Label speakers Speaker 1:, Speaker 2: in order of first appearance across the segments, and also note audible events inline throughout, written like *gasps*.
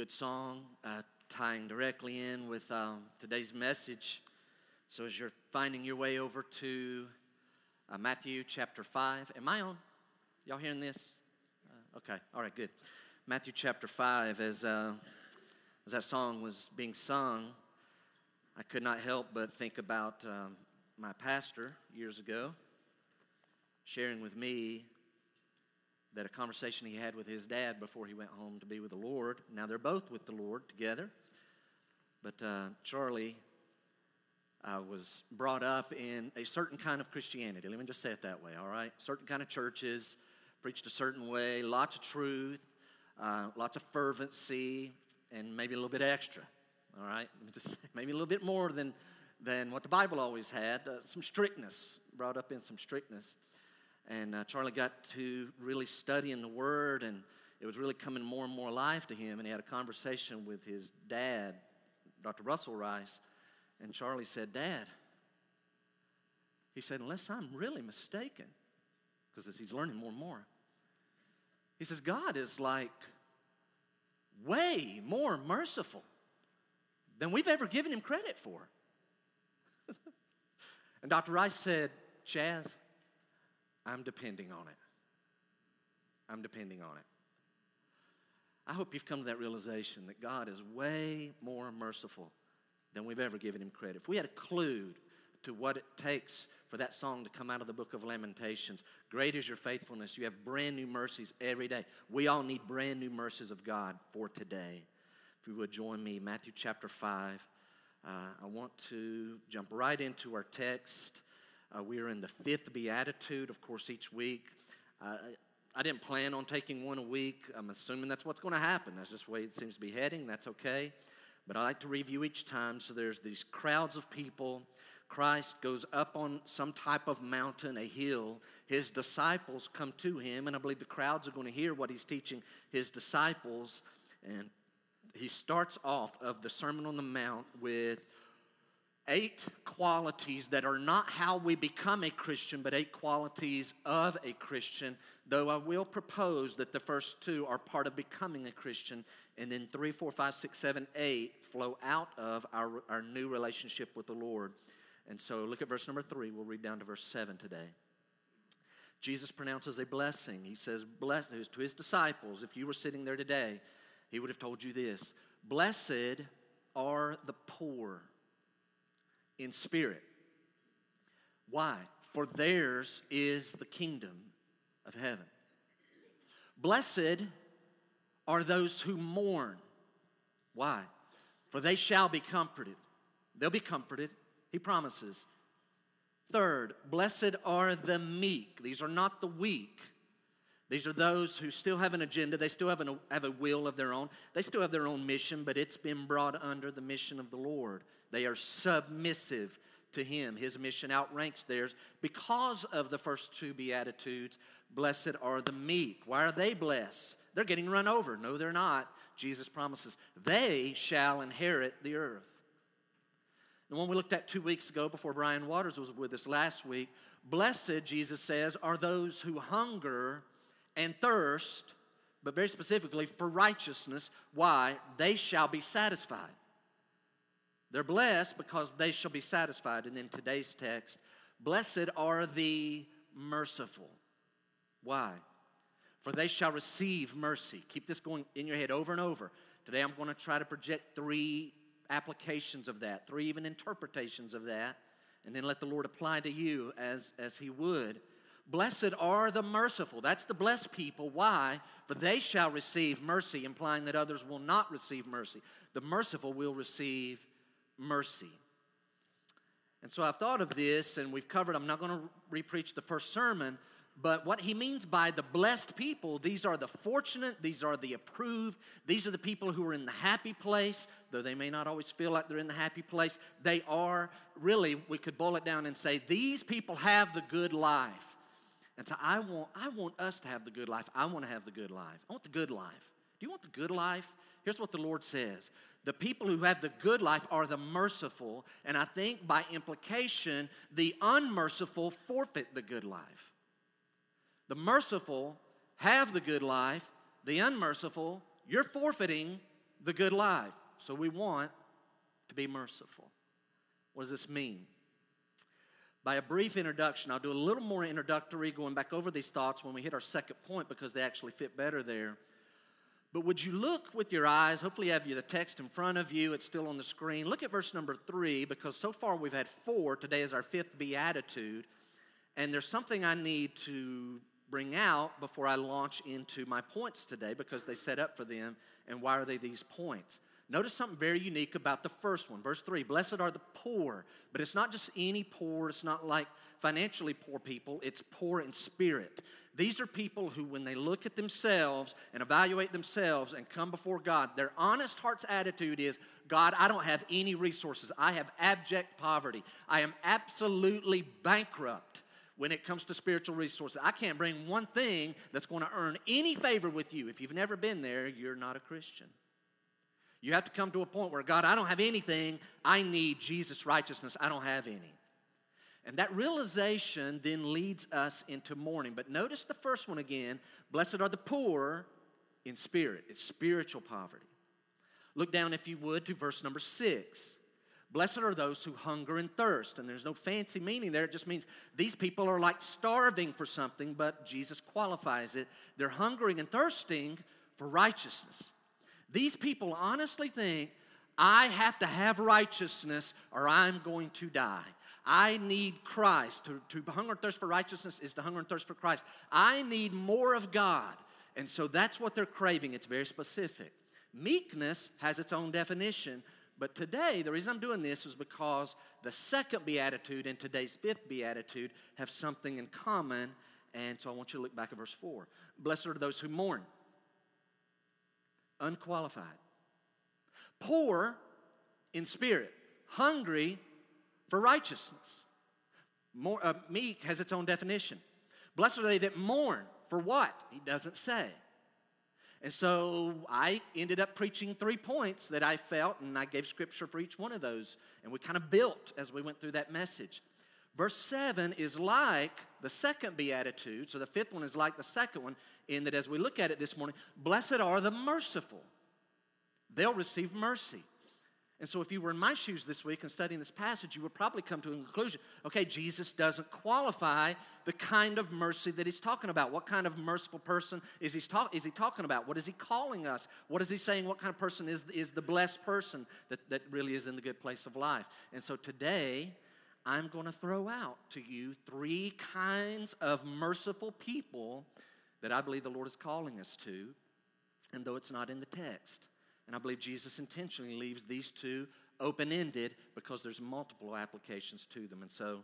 Speaker 1: good song, uh, tying directly in with um, today's message. So, as you're finding your way over to uh, Matthew chapter 5, am I on? Y'all hearing this? Uh, okay, all right, good. Matthew chapter 5, as, uh, as that song was being sung, I could not help but think about um, my pastor years ago sharing with me that a conversation he had with his dad before he went home to be with the Lord. Now they're both with the Lord together, but uh, Charlie uh, was brought up in a certain kind of Christianity. Let me just say it that way, all right? Certain kind of churches, preached a certain way, lots of truth, uh, lots of fervency, and maybe a little bit extra, all right? Just *laughs* maybe a little bit more than, than what the Bible always had. Uh, some strictness, brought up in some strictness. And uh, Charlie got to really studying the Word, and it was really coming more and more alive to him. And he had a conversation with his dad, Dr. Russell Rice. And Charlie said, Dad, he said, unless I'm really mistaken, because he's learning more and more, he says, God is like way more merciful than we've ever given him credit for. *laughs* and Dr. Rice said, Chaz, I'm depending on it. I'm depending on it. I hope you've come to that realization that God is way more merciful than we've ever given him credit. If we had a clue to what it takes for that song to come out of the book of Lamentations, great is your faithfulness. You have brand new mercies every day. We all need brand new mercies of God for today. If you would join me, Matthew chapter 5. Uh, I want to jump right into our text. Uh, we are in the fifth beatitude, of course, each week. Uh, I didn't plan on taking one a week. I'm assuming that's what's going to happen. That's just the way it seems to be heading. That's okay. But I like to review each time. So there's these crowds of people. Christ goes up on some type of mountain, a hill. His disciples come to him, and I believe the crowds are going to hear what he's teaching his disciples. And he starts off of the Sermon on the Mount with eight qualities that are not how we become a Christian, but eight qualities of a Christian. Though I will propose that the first two are part of becoming a Christian, and then three, four, five, six, seven, eight flow out of our, our new relationship with the Lord. And so look at verse number three. We'll read down to verse seven today. Jesus pronounces a blessing. He says, Bless to his disciples. If you were sitting there today, he would have told you this Blessed are the poor in spirit. Why? For theirs is the kingdom of heaven. Blessed are those who mourn. Why? For they shall be comforted. They'll be comforted, he promises. Third, blessed are the meek. These are not the weak. These are those who still have an agenda. They still have, an, have a will of their own. They still have their own mission, but it's been brought under the mission of the Lord. They are submissive to Him. His mission outranks theirs because of the first two Beatitudes. Blessed are the meek. Why are they blessed? They're getting run over. No, they're not. Jesus promises they shall inherit the earth. The one we looked at two weeks ago before Brian Waters was with us last week, blessed, Jesus says, are those who hunger and thirst, but very specifically for righteousness. Why? They shall be satisfied. They're blessed because they shall be satisfied. And in today's text, blessed are the merciful. Why? For they shall receive mercy. Keep this going in your head over and over. Today I'm going to try to project three applications of that, three even interpretations of that, and then let the Lord apply to you as, as He would. Blessed are the merciful. That's the blessed people. Why? For they shall receive mercy, implying that others will not receive mercy. The merciful will receive mercy. And so I've thought of this, and we've covered, I'm not going to repreach the first sermon, but what he means by the blessed people, these are the fortunate, these are the approved, these are the people who are in the happy place, though they may not always feel like they're in the happy place. They are really, we could boil it down and say, these people have the good life. And so I want, I want us to have the good life. I want to have the good life. I want the good life. Do you want the good life? Here's what the Lord says the people who have the good life are the merciful, and I think by implication, the unmerciful forfeit the good life. The merciful have the good life, the unmerciful, you're forfeiting the good life. So we want to be merciful. What does this mean? By a brief introduction, I'll do a little more introductory, going back over these thoughts when we hit our second point because they actually fit better there. But would you look with your eyes? Hopefully, you have the text in front of you. It's still on the screen. Look at verse number three because so far we've had four. Today is our fifth beatitude. And there's something I need to bring out before I launch into my points today because they set up for them. And why are they these points? Notice something very unique about the first one. Verse 3 Blessed are the poor, but it's not just any poor, it's not like financially poor people, it's poor in spirit. These are people who, when they look at themselves and evaluate themselves and come before God, their honest heart's attitude is God, I don't have any resources. I have abject poverty. I am absolutely bankrupt when it comes to spiritual resources. I can't bring one thing that's going to earn any favor with you. If you've never been there, you're not a Christian. You have to come to a point where, God, I don't have anything. I need Jesus' righteousness. I don't have any. And that realization then leads us into mourning. But notice the first one again Blessed are the poor in spirit, it's spiritual poverty. Look down, if you would, to verse number six. Blessed are those who hunger and thirst. And there's no fancy meaning there. It just means these people are like starving for something, but Jesus qualifies it. They're hungering and thirsting for righteousness. These people honestly think, I have to have righteousness or I'm going to die. I need Christ. To, to hunger and thirst for righteousness is to hunger and thirst for Christ. I need more of God. And so that's what they're craving. It's very specific. Meekness has its own definition, but today, the reason I'm doing this is because the second beatitude and today's fifth beatitude have something in common. And so I want you to look back at verse 4. Blessed are those who mourn unqualified. Poor in spirit, hungry for righteousness. More, uh, meek has its own definition. Blessed are they that mourn. For what? He doesn't say. And so I ended up preaching three points that I felt, and I gave scripture for each one of those. And we kind of built as we went through that message. Verse 7 is like the second beatitude. So the fifth one is like the second one, in that as we look at it this morning, blessed are the merciful, they'll receive mercy. And so, if you were in my shoes this week and studying this passage, you would probably come to a conclusion okay, Jesus doesn't qualify the kind of mercy that he's talking about. What kind of merciful person is he, talk, is he talking about? What is he calling us? What is he saying? What kind of person is, is the blessed person that, that really is in the good place of life? And so, today, I'm going to throw out to you three kinds of merciful people that I believe the Lord is calling us to, and though it's not in the text. And I believe Jesus intentionally leaves these two open ended because there's multiple applications to them. And so,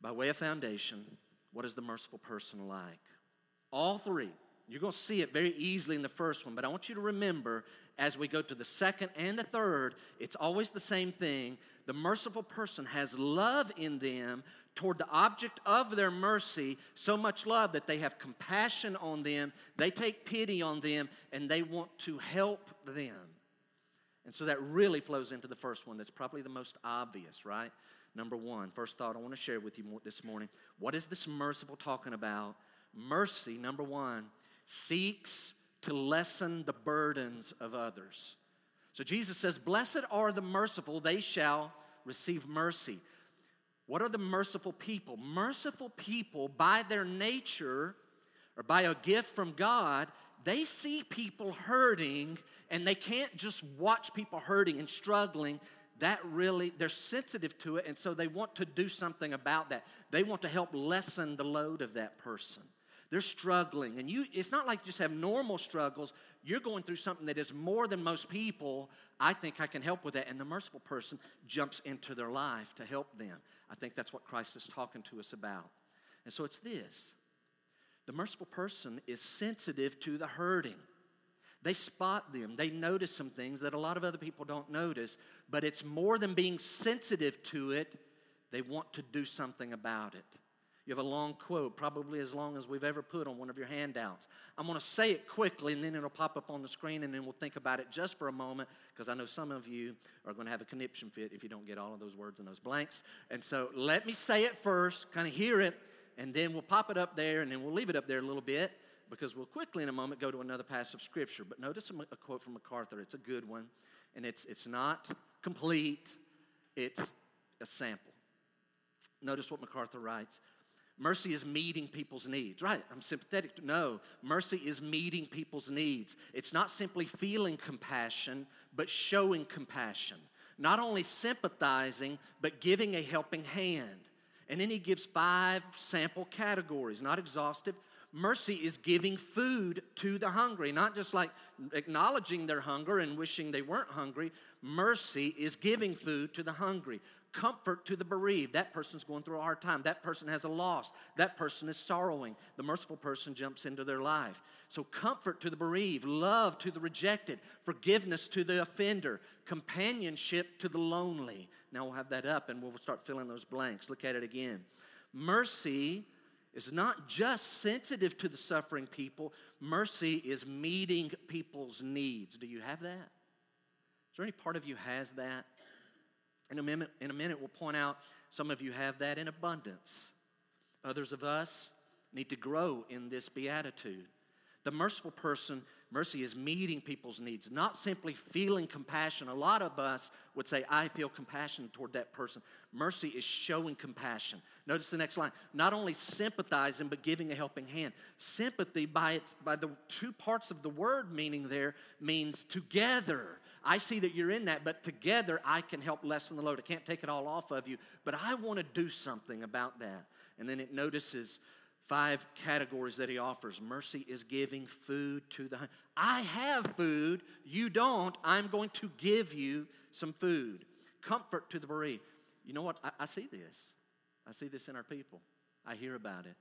Speaker 1: by way of foundation, what is the merciful person like? All three. You're going to see it very easily in the first one, but I want you to remember as we go to the second and the third, it's always the same thing the merciful person has love in them toward the object of their mercy, so much love that they have compassion on them, they take pity on them, and they want to help them. And so that really flows into the first one that's probably the most obvious, right? Number one, first thought I want to share with you this morning. What is this merciful talking about? Mercy, number one, seeks to lessen the burdens of others. So Jesus says, Blessed are the merciful, they shall receive mercy. What are the merciful people? Merciful people, by their nature or by a gift from God, they see people hurting and they can't just watch people hurting and struggling. That really, they're sensitive to it, and so they want to do something about that. They want to help lessen the load of that person. They're struggling, and you, it's not like you just have normal struggles you're going through something that is more than most people. I think I can help with that. And the merciful person jumps into their life to help them. I think that's what Christ is talking to us about. And so it's this the merciful person is sensitive to the hurting. They spot them, they notice some things that a lot of other people don't notice, but it's more than being sensitive to it, they want to do something about it. You have a long quote, probably as long as we've ever put on one of your handouts. I'm going to say it quickly and then it'll pop up on the screen and then we'll think about it just for a moment because I know some of you are going to have a conniption fit if you don't get all of those words and those blanks. And so let me say it first, kind of hear it, and then we'll pop it up there and then we'll leave it up there a little bit. because we'll quickly in a moment go to another passage of scripture. But notice a, a quote from MacArthur. It's a good one, and it's, it's not complete, it's a sample. Notice what MacArthur writes. Mercy is meeting people's needs. Right, I'm sympathetic. No, mercy is meeting people's needs. It's not simply feeling compassion, but showing compassion. Not only sympathizing, but giving a helping hand. And then he gives five sample categories, not exhaustive. Mercy is giving food to the hungry, not just like acknowledging their hunger and wishing they weren't hungry. Mercy is giving food to the hungry, comfort to the bereaved. That person's going through a hard time. That person has a loss. That person is sorrowing. The merciful person jumps into their life. So, comfort to the bereaved, love to the rejected, forgiveness to the offender, companionship to the lonely. Now we'll have that up and we'll start filling those blanks. Look at it again. Mercy is not just sensitive to the suffering people, mercy is meeting people's needs. Do you have that? Is there any part of you has that? In a minute, in a minute, we'll point out some of you have that in abundance. Others of us need to grow in this beatitude. The merciful person, mercy is meeting people's needs, not simply feeling compassion. A lot of us would say, I feel compassion toward that person. Mercy is showing compassion. Notice the next line. Not only sympathizing, but giving a helping hand. Sympathy, by, its, by the two parts of the word meaning there, means together. I see that you're in that, but together I can help lessen the load. I can't take it all off of you, but I want to do something about that. And then it notices five categories that he offers. Mercy is giving food to the hungry. I have food, you don't. I'm going to give you some food. Comfort to the bereaved. You know what? I, I see this. I see this in our people. I hear about it.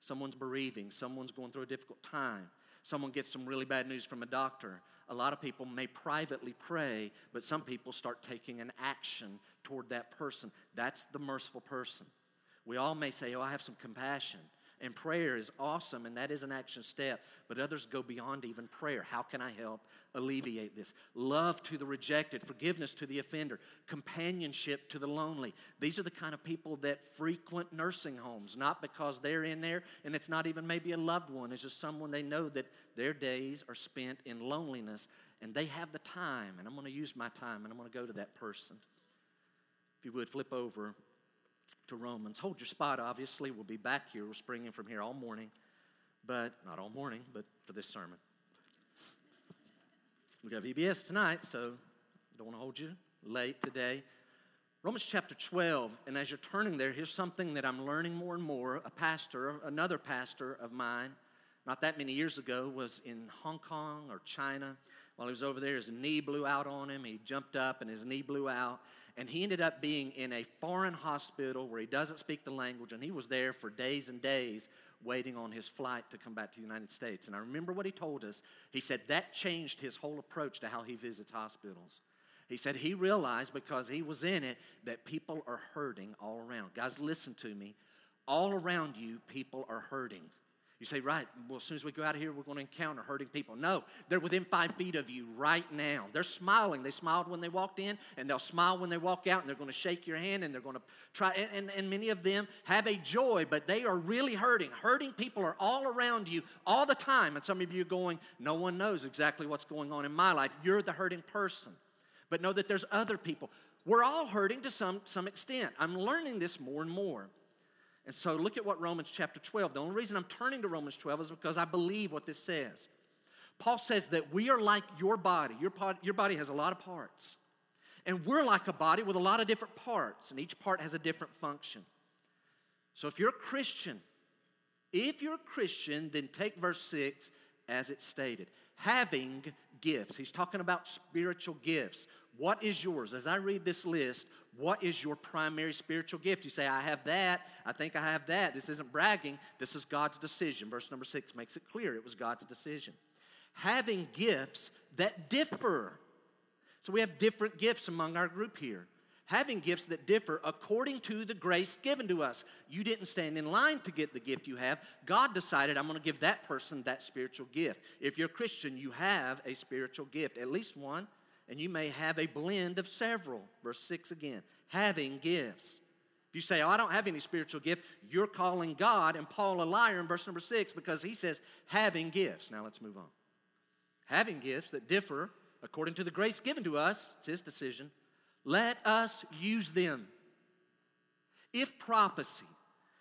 Speaker 1: Someone's bereaving, someone's going through a difficult time. Someone gets some really bad news from a doctor. A lot of people may privately pray, but some people start taking an action toward that person. That's the merciful person. We all may say, Oh, I have some compassion. And prayer is awesome, and that is an action step. But others go beyond even prayer. How can I help alleviate this? Love to the rejected, forgiveness to the offender, companionship to the lonely. These are the kind of people that frequent nursing homes, not because they're in there, and it's not even maybe a loved one, it's just someone they know that their days are spent in loneliness, and they have the time, and I'm going to use my time, and I'm going to go to that person. If you would, flip over to Romans. Hold your spot, obviously. We'll be back here. We're springing from here all morning, but not all morning, but for this sermon. We got VBS tonight, so don't want to hold you late today. Romans chapter 12, and as you're turning there, here's something that I'm learning more and more. A pastor, another pastor of mine, not that many years ago, was in Hong Kong or China. While he was over there, his knee blew out on him. He jumped up and his knee blew out and he ended up being in a foreign hospital where he doesn't speak the language, and he was there for days and days waiting on his flight to come back to the United States. And I remember what he told us. He said that changed his whole approach to how he visits hospitals. He said he realized because he was in it that people are hurting all around. Guys, listen to me. All around you, people are hurting. You say, right, well, as soon as we go out of here, we're going to encounter hurting people. No, they're within five feet of you right now. They're smiling. They smiled when they walked in, and they'll smile when they walk out, and they're going to shake your hand, and they're going to try. And, and, and many of them have a joy, but they are really hurting. Hurting people are all around you all the time. And some of you are going, no one knows exactly what's going on in my life. You're the hurting person. But know that there's other people. We're all hurting to some, some extent. I'm learning this more and more. And so look at what Romans chapter 12. The only reason I'm turning to Romans 12 is because I believe what this says. Paul says that we are like your body. Your, part, your body has a lot of parts. And we're like a body with a lot of different parts, and each part has a different function. So if you're a Christian, if you're a Christian, then take verse 6 as it's stated having gifts. He's talking about spiritual gifts. What is yours? As I read this list, what is your primary spiritual gift? You say, I have that. I think I have that. This isn't bragging. This is God's decision. Verse number six makes it clear it was God's decision. Having gifts that differ. So we have different gifts among our group here. Having gifts that differ according to the grace given to us. You didn't stand in line to get the gift you have. God decided, I'm going to give that person that spiritual gift. If you're a Christian, you have a spiritual gift, at least one and you may have a blend of several. Verse 6 again having gifts If you say, Oh, I don't have any spiritual gift, you're calling God and Paul a liar in verse number six because he says, having gifts. Now let's move on. Having gifts that differ according to the grace given to us, it's his decision, let us use them. If prophecy,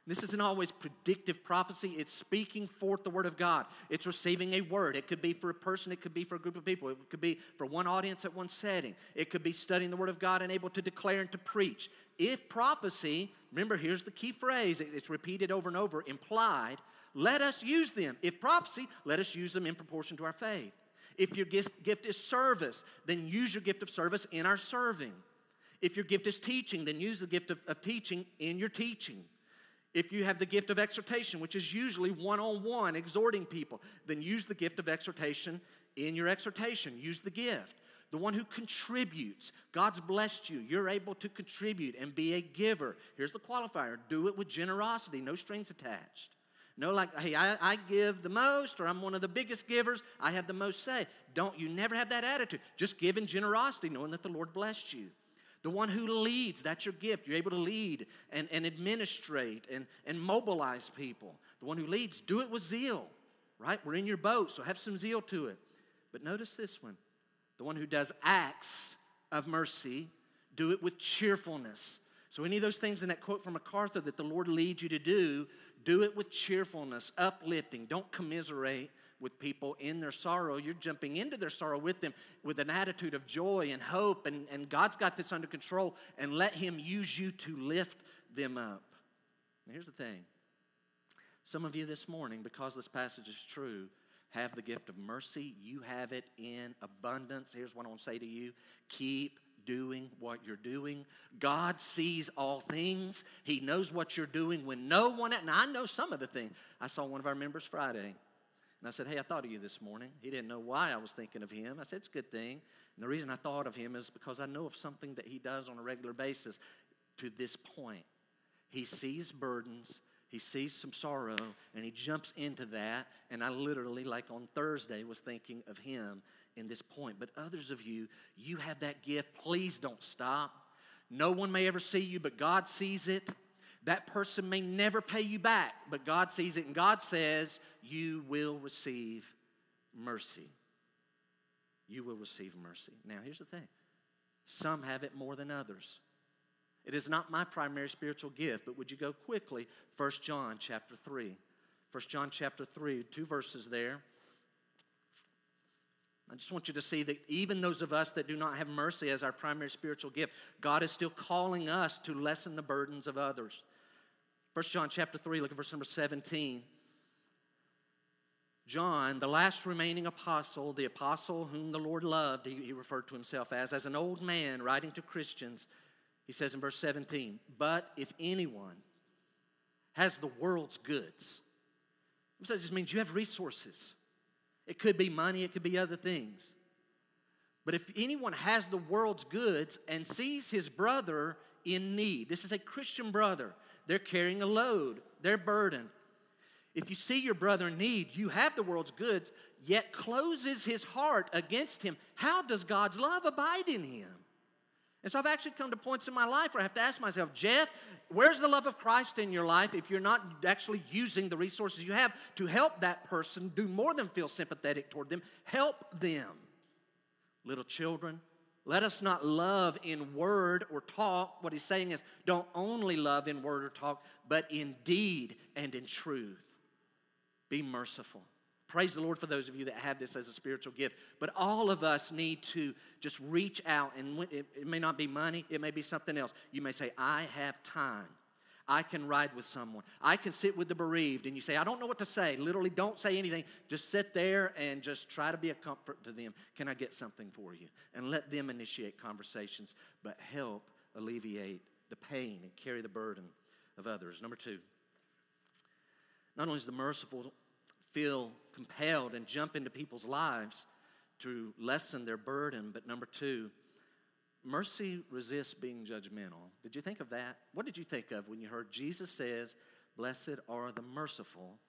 Speaker 1: this isn't always predictive prophecy. It's speaking forth the word of God. It's receiving a word. It could be for a person, it could be for a group of people, it could be for one audience at one setting. It could be studying the word of God and able to declare and to preach. If prophecy, remember here's the key phrase, it's repeated over and over, implied, let us use them. If prophecy, let us use them in proportion to our faith. If your gift is service, then use your gift of service in our serving. If your gift is teaching, then use the gift of, of teaching in your teaching. If you have the gift of exhortation, which is usually one on one, exhorting people, then use the gift of exhortation in your exhortation. Use the gift. The one who contributes. God's blessed you. You're able to contribute and be a giver. Here's the qualifier do it with generosity, no strings attached. No, like, hey, I, I, give the most, or I'm one of the biggest givers, I have the most say. Don't you never have that attitude. Just give in generosity, knowing that the Lord blessed you. The one who leads, that's your gift. You're able to lead and, and administrate and, and mobilize people. The one who leads, do it with zeal, right? We're in your boat, so have some zeal to it. But notice this one the one who does acts of mercy, do it with cheerfulness. So, any of those things in that quote from MacArthur that the Lord leads you to do, do it with cheerfulness, uplifting. Don't commiserate, with people in their sorrow. You're jumping into their sorrow with them with an attitude of joy and hope, and, and God's got this under control, and let Him use you to lift them up. Now, here's the thing some of you this morning, because this passage is true, have the gift of mercy. You have it in abundance. Here's what I want to say to you keep doing what you're doing. God sees all things. He knows what you're doing when no one. and I know some of the things. I saw one of our members Friday. And I said, Hey, I thought of you this morning. He didn't know why I was thinking of him. I said, It's a good thing. And the reason I thought of him is because I know of something that he does on a regular basis to this point. He sees burdens, he sees some sorrow, and he jumps into that. And I literally, like on Thursday, was thinking of him in this point. But others of you, you have that gift. Please don't stop. No one may ever see you, but God sees it. That person may never pay you back, but God sees it, and God says, You will receive mercy. You will receive mercy. Now, here's the thing some have it more than others. It is not my primary spiritual gift, but would you go quickly? 1 John chapter 3. 1 John chapter 3, two verses there. I just want you to see that even those of us that do not have mercy as our primary spiritual gift, God is still calling us to lessen the burdens of others. First John chapter 3, look at verse number 17. John, the last remaining apostle, the apostle whom the Lord loved, he, he, referred to himself as, as an old man writing to Christians, he says in verse 17, But if anyone has the world's goods, so that just means you have resources. It could be money, it could be other things. But if anyone has the world's goods and sees his brother in need, this is a Christian brother, they're carrying a load, they're burdened. If you see your brother in need, you have the world's goods, yet closes his heart against him. How does God's love abide in him? And so I've actually come to points in my life where I have to ask myself, Jeff, where's the love of Christ in your life if you're not actually using the resources you have to help that person do more than feel sympathetic toward them? Help them. Little children, let us not love in word or talk. What he's saying is, don't only love in word or talk, but in deed and in truth. Be merciful. Praise the Lord for those of you that have this as a spiritual gift. But all of us need to just reach out, and it, may not be money, it may be something else. You may say, I have time. I can ride with someone. I can sit with the bereaved. And you say, I don't know what to say. Literally, don't say anything. Just sit there and just try to be a comfort to them. Can I get something for you? And let them initiate conversations, but help alleviate the pain and carry the burden of others. Number two, not only is the merciful feel compelled and jump into people's lives to lessen their burden, but number two, Mercy resists being judgmental. Did you think of that? What did you think of when you heard Jesus says, Blessed are the merciful,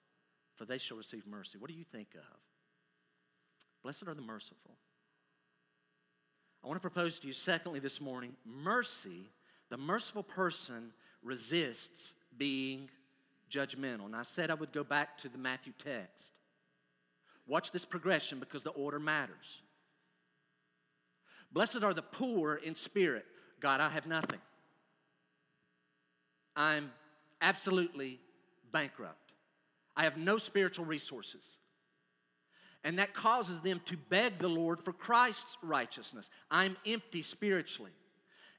Speaker 1: for they shall receive mercy? What do you think of? Blessed are the merciful. I want to propose to you, secondly, this morning mercy, the merciful person resists being judgmental. And I said I would go back to the Matthew text. Watch this progression because the order matters. Blessed are the poor in spirit. God, I have nothing. I'm absolutely bankrupt. I have no spiritual resources. And that causes them to beg the Lord for Christ's righteousness. I'm empty spiritually.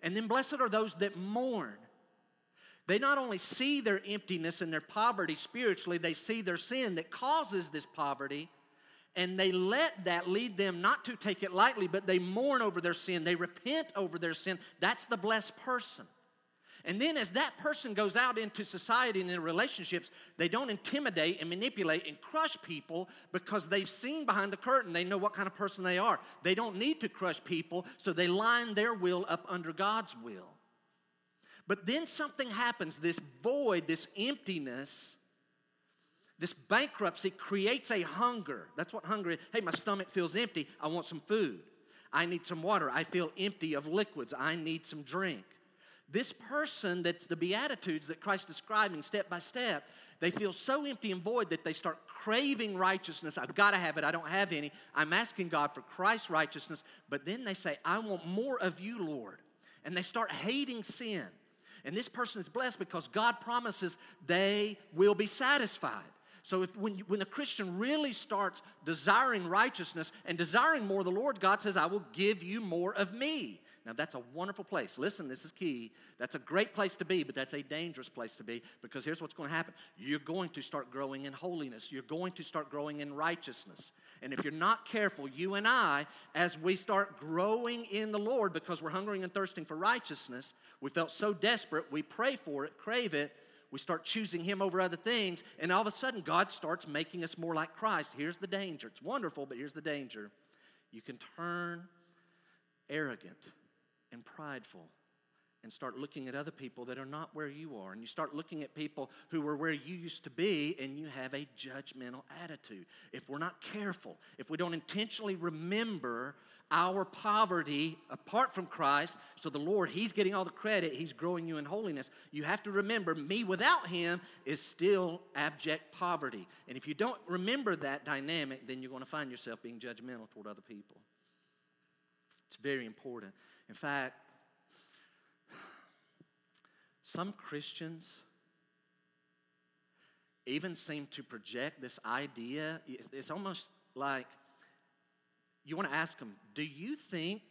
Speaker 1: And then blessed are those that mourn. They not only see their emptiness and their poverty spiritually, they see their sin that causes this poverty, and they let that lead them not to take it lightly, but they mourn over their sin. They repent over their sin. That's the blessed person. And then as that person goes out into society and their relationships, they don't intimidate and manipulate and crush people because they've seen behind the curtain. They know what kind of person they are. They don't need to crush people, so they line their will up under God's will. But then something happens this void, this emptiness, this bankruptcy creates a hunger. That's what hunger is. Hey, my stomach feels empty. I want some food. I need some water. I feel empty of liquids. I need some drink. This person that's the Beatitudes that Christ is describing step by step, they feel so empty and void that they start craving righteousness. I've got to have it. I don't have any. I'm asking God for Christ's righteousness. But then they say, I want more of you, Lord. And they start hating sin. And this person is blessed because God promises they will be satisfied. So if when, when a Christian really starts desiring righteousness and desiring more of the Lord, God says, I will give you more of me. Now, that's a wonderful place. Listen, this is key. That's a great place to be, but that's a dangerous place to be because here's what's going to happen. You're going to start growing in holiness, you're going to start growing in righteousness. And if you're not careful, you and I, as we start growing in the Lord because we're hungering and thirsting for righteousness, we felt so desperate, we pray for it, crave it, we start choosing Him over other things, and all of a sudden, God starts making us more like Christ. Here's the danger. It's wonderful, but here's the danger. You can turn arrogant and prideful and start looking at other people that are not where you are. And you start looking at people who were where you used to be, and you have a judgmental attitude. If we're not careful, if we don't intentionally remember our poverty apart from Christ, so the Lord, He's getting all the credit, He's growing you in holiness, you have to remember me without Him is still abject poverty. And if you don't remember that dynamic, then you're going to find yourself being judgmental toward other people. It's very important. In fact, some Christians even seem to project this idea. It's almost like you want to ask them, do you think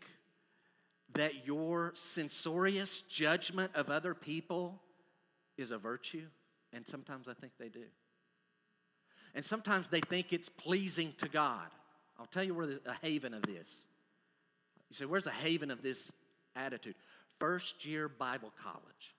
Speaker 1: that your censorious judgment of other people is a virtue? And sometimes I think they do. And sometimes they think it's pleasing to God. I'll tell you where the a haven of this. You say, where's the haven of this attitude? First year Bible college.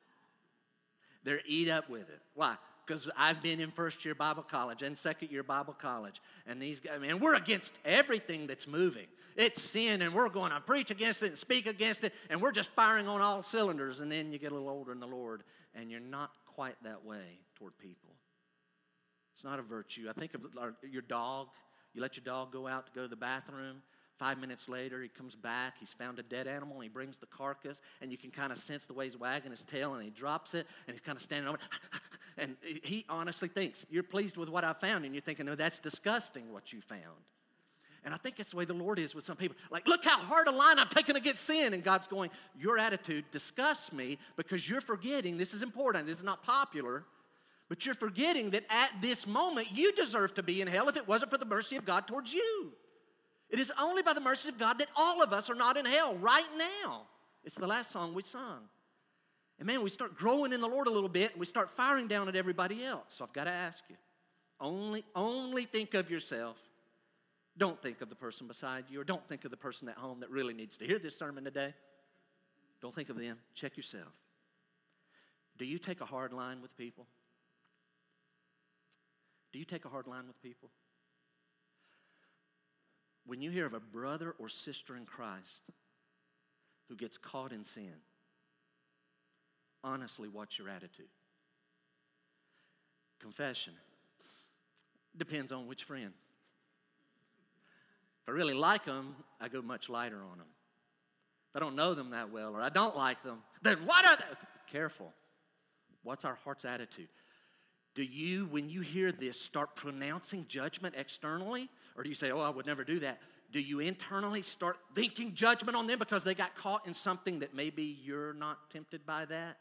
Speaker 1: They're eat up with it. Why? Because I've been in first year Bible college and second year Bible college. And these guys, I mean, we're against everything that's moving. It's sin, and we're going to preach against it and speak against it, and we're just firing on all cylinders. And then you get a little older in the Lord, and you're not quite that way toward people. It's not a virtue. I think of your dog. You let your dog go out to go to the bathroom, Five minutes later, he comes back. He's found a dead animal. And he brings the carcass, and you can kind of sense the way he's wagging his tail, and he drops it, and he's kind of standing over. It. *laughs* And he honestly thinks, You're pleased with what I found. And you're thinking, No, that's disgusting what you found. And I think that's the way the Lord is with some people. Like, look how hard a line I'm taking against sin. And God's going, Your attitude disgusts me because you're forgetting this is important. This is not popular. But you're forgetting that at this moment, you deserve to be in hell if it wasn't for the mercy of God towards you. It is only by the mercy of God that all of us are not in hell right now. It's the last song we sung. And man, we start growing in the Lord a little bit and we start firing down at everybody else. So I've got to ask you only, only think of yourself. Don't think of the person beside you or don't think of the person at home that really needs to hear this sermon today. Don't think of them. Check yourself. Do you take a hard line with people? Do you take a hard line with people? When you hear of a brother or sister in Christ who gets caught in sin, honestly, what's your attitude? Confession depends on which friend. If I really like them, I go much lighter on them. If I don't know them that well or I don't like them, then what are they? Careful. What's our heart's attitude? Do you, when you hear this, start pronouncing judgment externally? Or do you say, oh, I would never do that? Do you internally start thinking judgment on them because they got caught in something that maybe you're not tempted by that?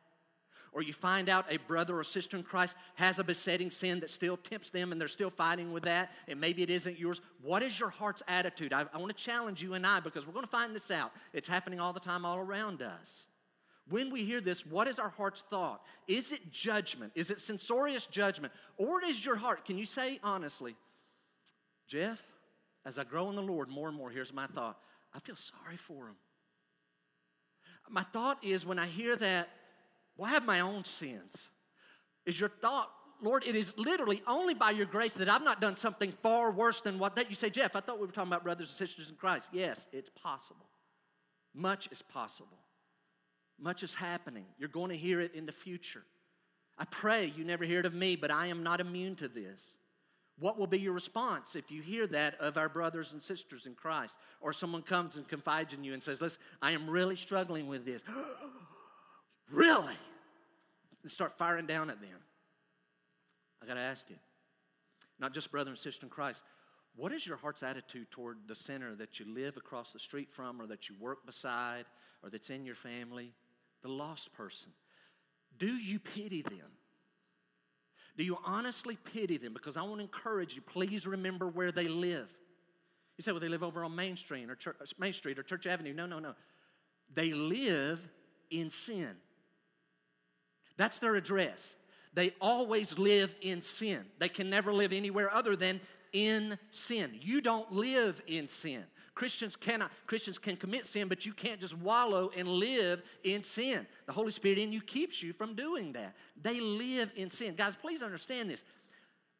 Speaker 1: Or you find out a brother or sister in Christ has a besetting sin that still tempts them and they're still fighting with that, and maybe it isn't yours. What is your heart's attitude? I, I want to challenge you and I because we're going to find this out. It's happening all the time, all around us. When we hear this, what is our heart's thought? Is it judgment? Is it censorious judgment? Or is your heart, can you say honestly, Jeff, as I grow in the Lord more and more, here's my thought I feel sorry for him. My thought is when I hear that, well, I have my own sins. Is your thought, Lord, it is literally only by your grace that I've not done something far worse than what that you say, Jeff, I thought we were talking about brothers and sisters in Christ. Yes, it's possible. Much is possible. Much is happening. You're going to hear it in the future. I pray you never hear it of me, but I am not immune to this. What will be your response if you hear that of our brothers and sisters in Christ? Or someone comes and confides in you and says, Listen, I am really struggling with this. *gasps* really? And start firing down at them. I got to ask you, not just brother and sister in Christ, what is your heart's attitude toward the sinner that you live across the street from, or that you work beside, or that's in your family? The lost person. Do you pity them? Do you honestly pity them? Because I want to encourage you, please remember where they live. You say, well, they live over on Main Street or Church, Main Street or Church Avenue. No, no, no. They live in sin. That's their address. They always live in sin. They can never live anywhere other than in sin. You don't live in sin. Christians cannot, Christians can commit sin, but you can't just wallow and live in sin. The Holy Spirit in you keeps you from doing that. They live in sin. Guys, please understand this.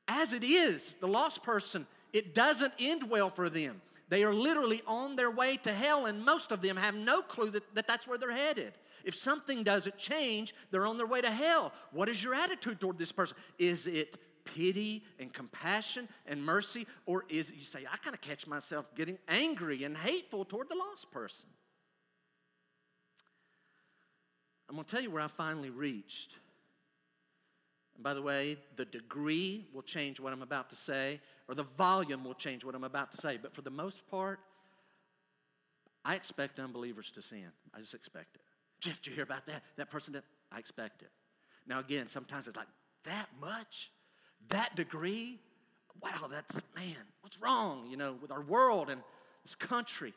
Speaker 1: As it is, the lost person, it doesn't end well for them. They are literally on their way to hell, and most of them have no clue that, that that's where they're headed. If something doesn't change, they're on their way to hell. What is your attitude toward this person? Is it pity and compassion and mercy? Or is it you say, I kind of catch myself getting angry and hateful toward the lost person? I'm going to tell you where I finally reached. And by the way, the degree will change what I'm about to say, or the volume will change what I'm about to say. But for the most part, I expect unbelievers to sin. I just expect it. Jeff, did you hear about that? That person that I expect it. Now again, sometimes it's like, that much? That degree, wow, that's, man, what's wrong, you know, with our world and this country?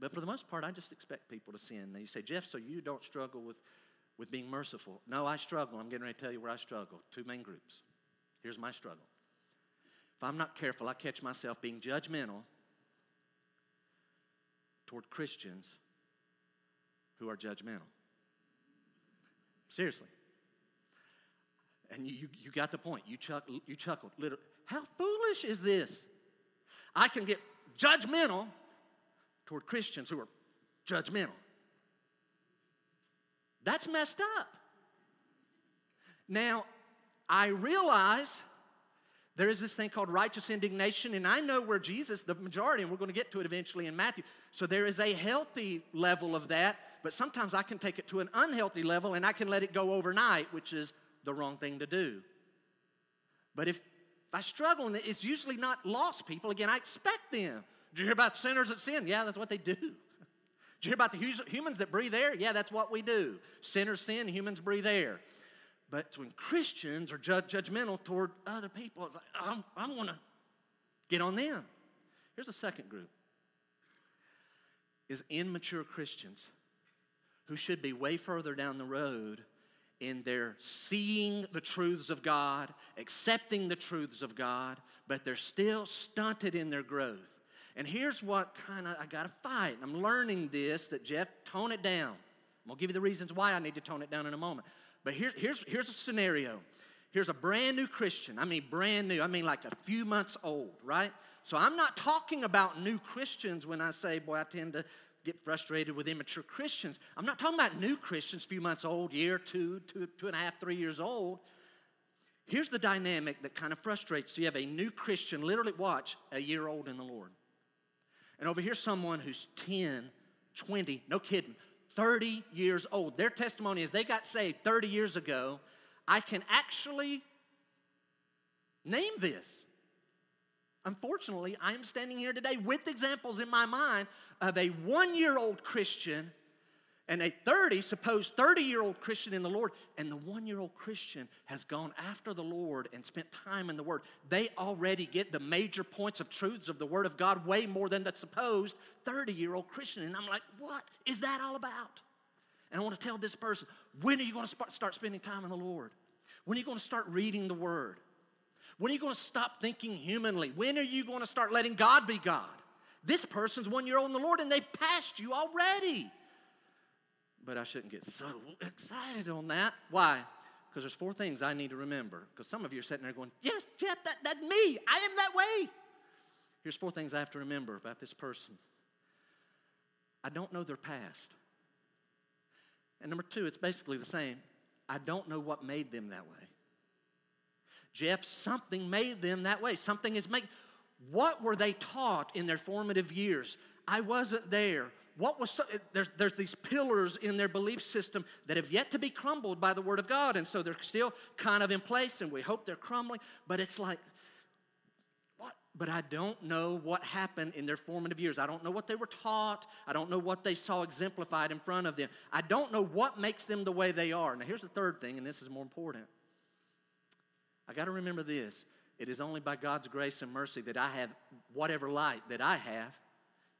Speaker 1: But for the most part, I just expect people to sin. They say, Jeff, so you don't struggle with, with being merciful. No, I struggle. I'm getting ready to tell you where I struggle. Two main groups. Here's my struggle. If I'm not careful, I catch myself being judgmental toward Christians who are judgmental. Seriously. And you, you got the point. You, chuck, you chuckled. Literally. How foolish is this? I can get judgmental toward Christians who are judgmental. That's messed up. Now, I realize there is this thing called righteous indignation, and I know where Jesus, the majority, and we're going to get to it eventually in Matthew. So there is a healthy level of that, but sometimes I can take it to an unhealthy level and I can let it go overnight, which is the wrong thing to do. But if, if I struggle, and it's usually not lost people, again, I expect them. Did you hear about sinners that sin? Yeah, that's what they do. *laughs* Did you hear about the humans that breathe air? Yeah, that's what we do. Sinners sin, humans breathe air. But when Christians are judgmental toward other people, it's like, I'm, I'm going to get on them. Here's a second group is immature Christians who should be way further down the road in their seeing the truths of God, accepting the truths of God, but they're still stunted in their growth. And here's what kind of I got to fight. I'm learning this that Jeff, tone it down. I'm gonna give you the reasons why I need to tone it down in a moment. But here, here's, here's a scenario. Here's a brand new Christian. I mean, brand new. I mean, like a few months old, right? So I'm not talking about new Christians when I say, boy, I tend to get frustrated with immature Christians. I'm not talking about new Christians, a few months old, year, two, two, two and a half, three years old. Here's the dynamic that kind of frustrates. So you have a new Christian, literally, watch, a year old in the Lord. And over here, someone who's 10, 20, no kidding, 30 years old. Their testimony is they got saved 30 years ago. I can actually name this. Unfortunately, I am standing here today with examples in my mind of a one year old Christian and a 30, supposed 30 year old Christian in the Lord, and the one year old Christian has gone after the Lord and spent time in the Word. They already get the major points of truths of the Word of God way more than the supposed 30 year old Christian. And I'm like, what is that all about? And I want to tell this person, when are you going to start spending time in the Lord? When are you going to start reading the Word? When are you going to stop thinking humanly? When are you going to start letting God be God? This person's one year old in the Lord and they've passed you already. But I shouldn't get so excited on that. Why? Because there's four things I need to remember. Because some of you are sitting there going, Yes, Jeff, that, that's me. I am that way. Here's four things I have to remember about this person I don't know their past. And number two, it's basically the same. I don't know what made them that way. Jeff, something made them that way. Something is made. What were they taught in their formative years? I wasn't there. What was so, there's, there's these pillars in their belief system that have yet to be crumbled by the word of god and so they're still kind of in place and we hope they're crumbling but it's like what? But i don't know what happened in their formative years. I don't know what they were taught. I don't know what they saw exemplified in front of them. I don't know what makes them the way they are. Now here's the third thing and this is more important i got to remember this it is only by god's grace and mercy that i have whatever light that i have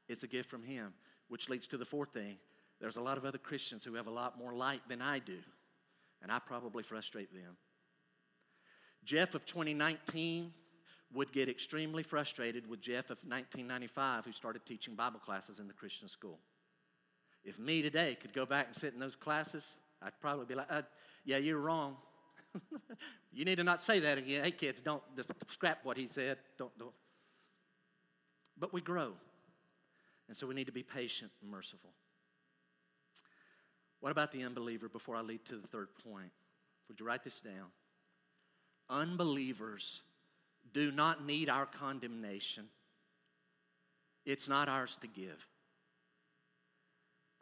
Speaker 1: it's a gift from him which leads to the fourth thing there's a lot of other Christians who have a lot more light than I do, and I probably frustrate them. Jeff of 2019 would get extremely frustrated with Jeff of 1995, who started teaching Bible classes in the Christian school. If me today could go back and sit in those classes, I'd probably be like, uh, yeah, you're wrong. *laughs* you need to not say that again. Hey, kids, don't just scrap what he said. Don't, don't. But we grow. And so we need to be patient and merciful. What about the unbeliever before I lead to the third point? Would you write this down? Unbelievers do not need our condemnation, it's not ours to give.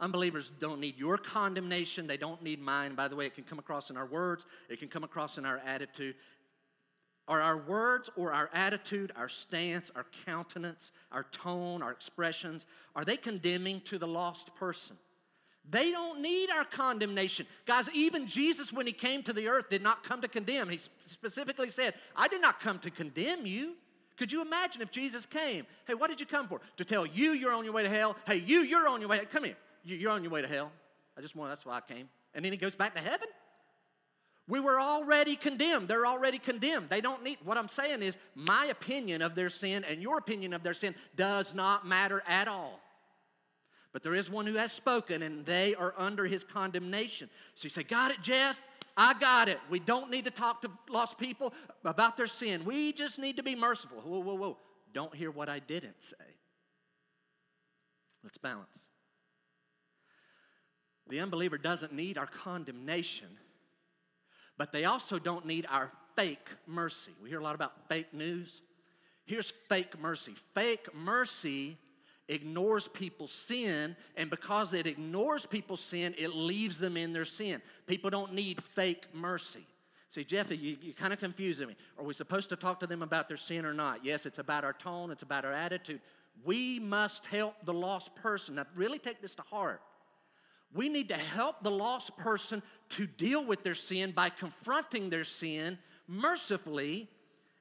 Speaker 1: Unbelievers don't need your condemnation. They don't need mine. By the way, it can come across in our words, it can come across in our attitude. Are our words or our attitude, our stance, our countenance, our tone, our expressions, are they condemning to the lost person? They don't need our condemnation. Guys, even Jesus, when he came to the earth, did not come to condemn. He specifically said, I did not come to condemn you. Could you imagine if Jesus came? Hey, what did you come for? To tell you you're on your way to hell. Hey, you, you're on your way. Come here. You're on your way to hell. I just want, that's why I came. And then he goes back to heaven? We were already condemned. They're already condemned. They don't need, what I'm saying is, my opinion of their sin and your opinion of their sin does not matter at all. But there is one who has spoken, and they are under his condemnation. So you say, Got it, Jeff? I got it. We don't need to talk to lost people about their sin. We just need to be merciful. Whoa, whoa, whoa. Don't hear what I didn't say. Let's balance. The unbeliever doesn't need our condemnation but they also don't need our fake mercy. We hear a lot about fake news. Here's fake mercy. Fake mercy ignores people's sin, and because it ignores people's sin, it leaves them in their sin. People don't need fake mercy. See, Jeff, you, you kind of confusing me. Are we supposed to talk to them about their sin or not? Yes, it's about our tone, it's about our attitude. We must help the lost person. Now, really take this to heart. We need to help the lost person to deal with their sin by confronting their sin mercifully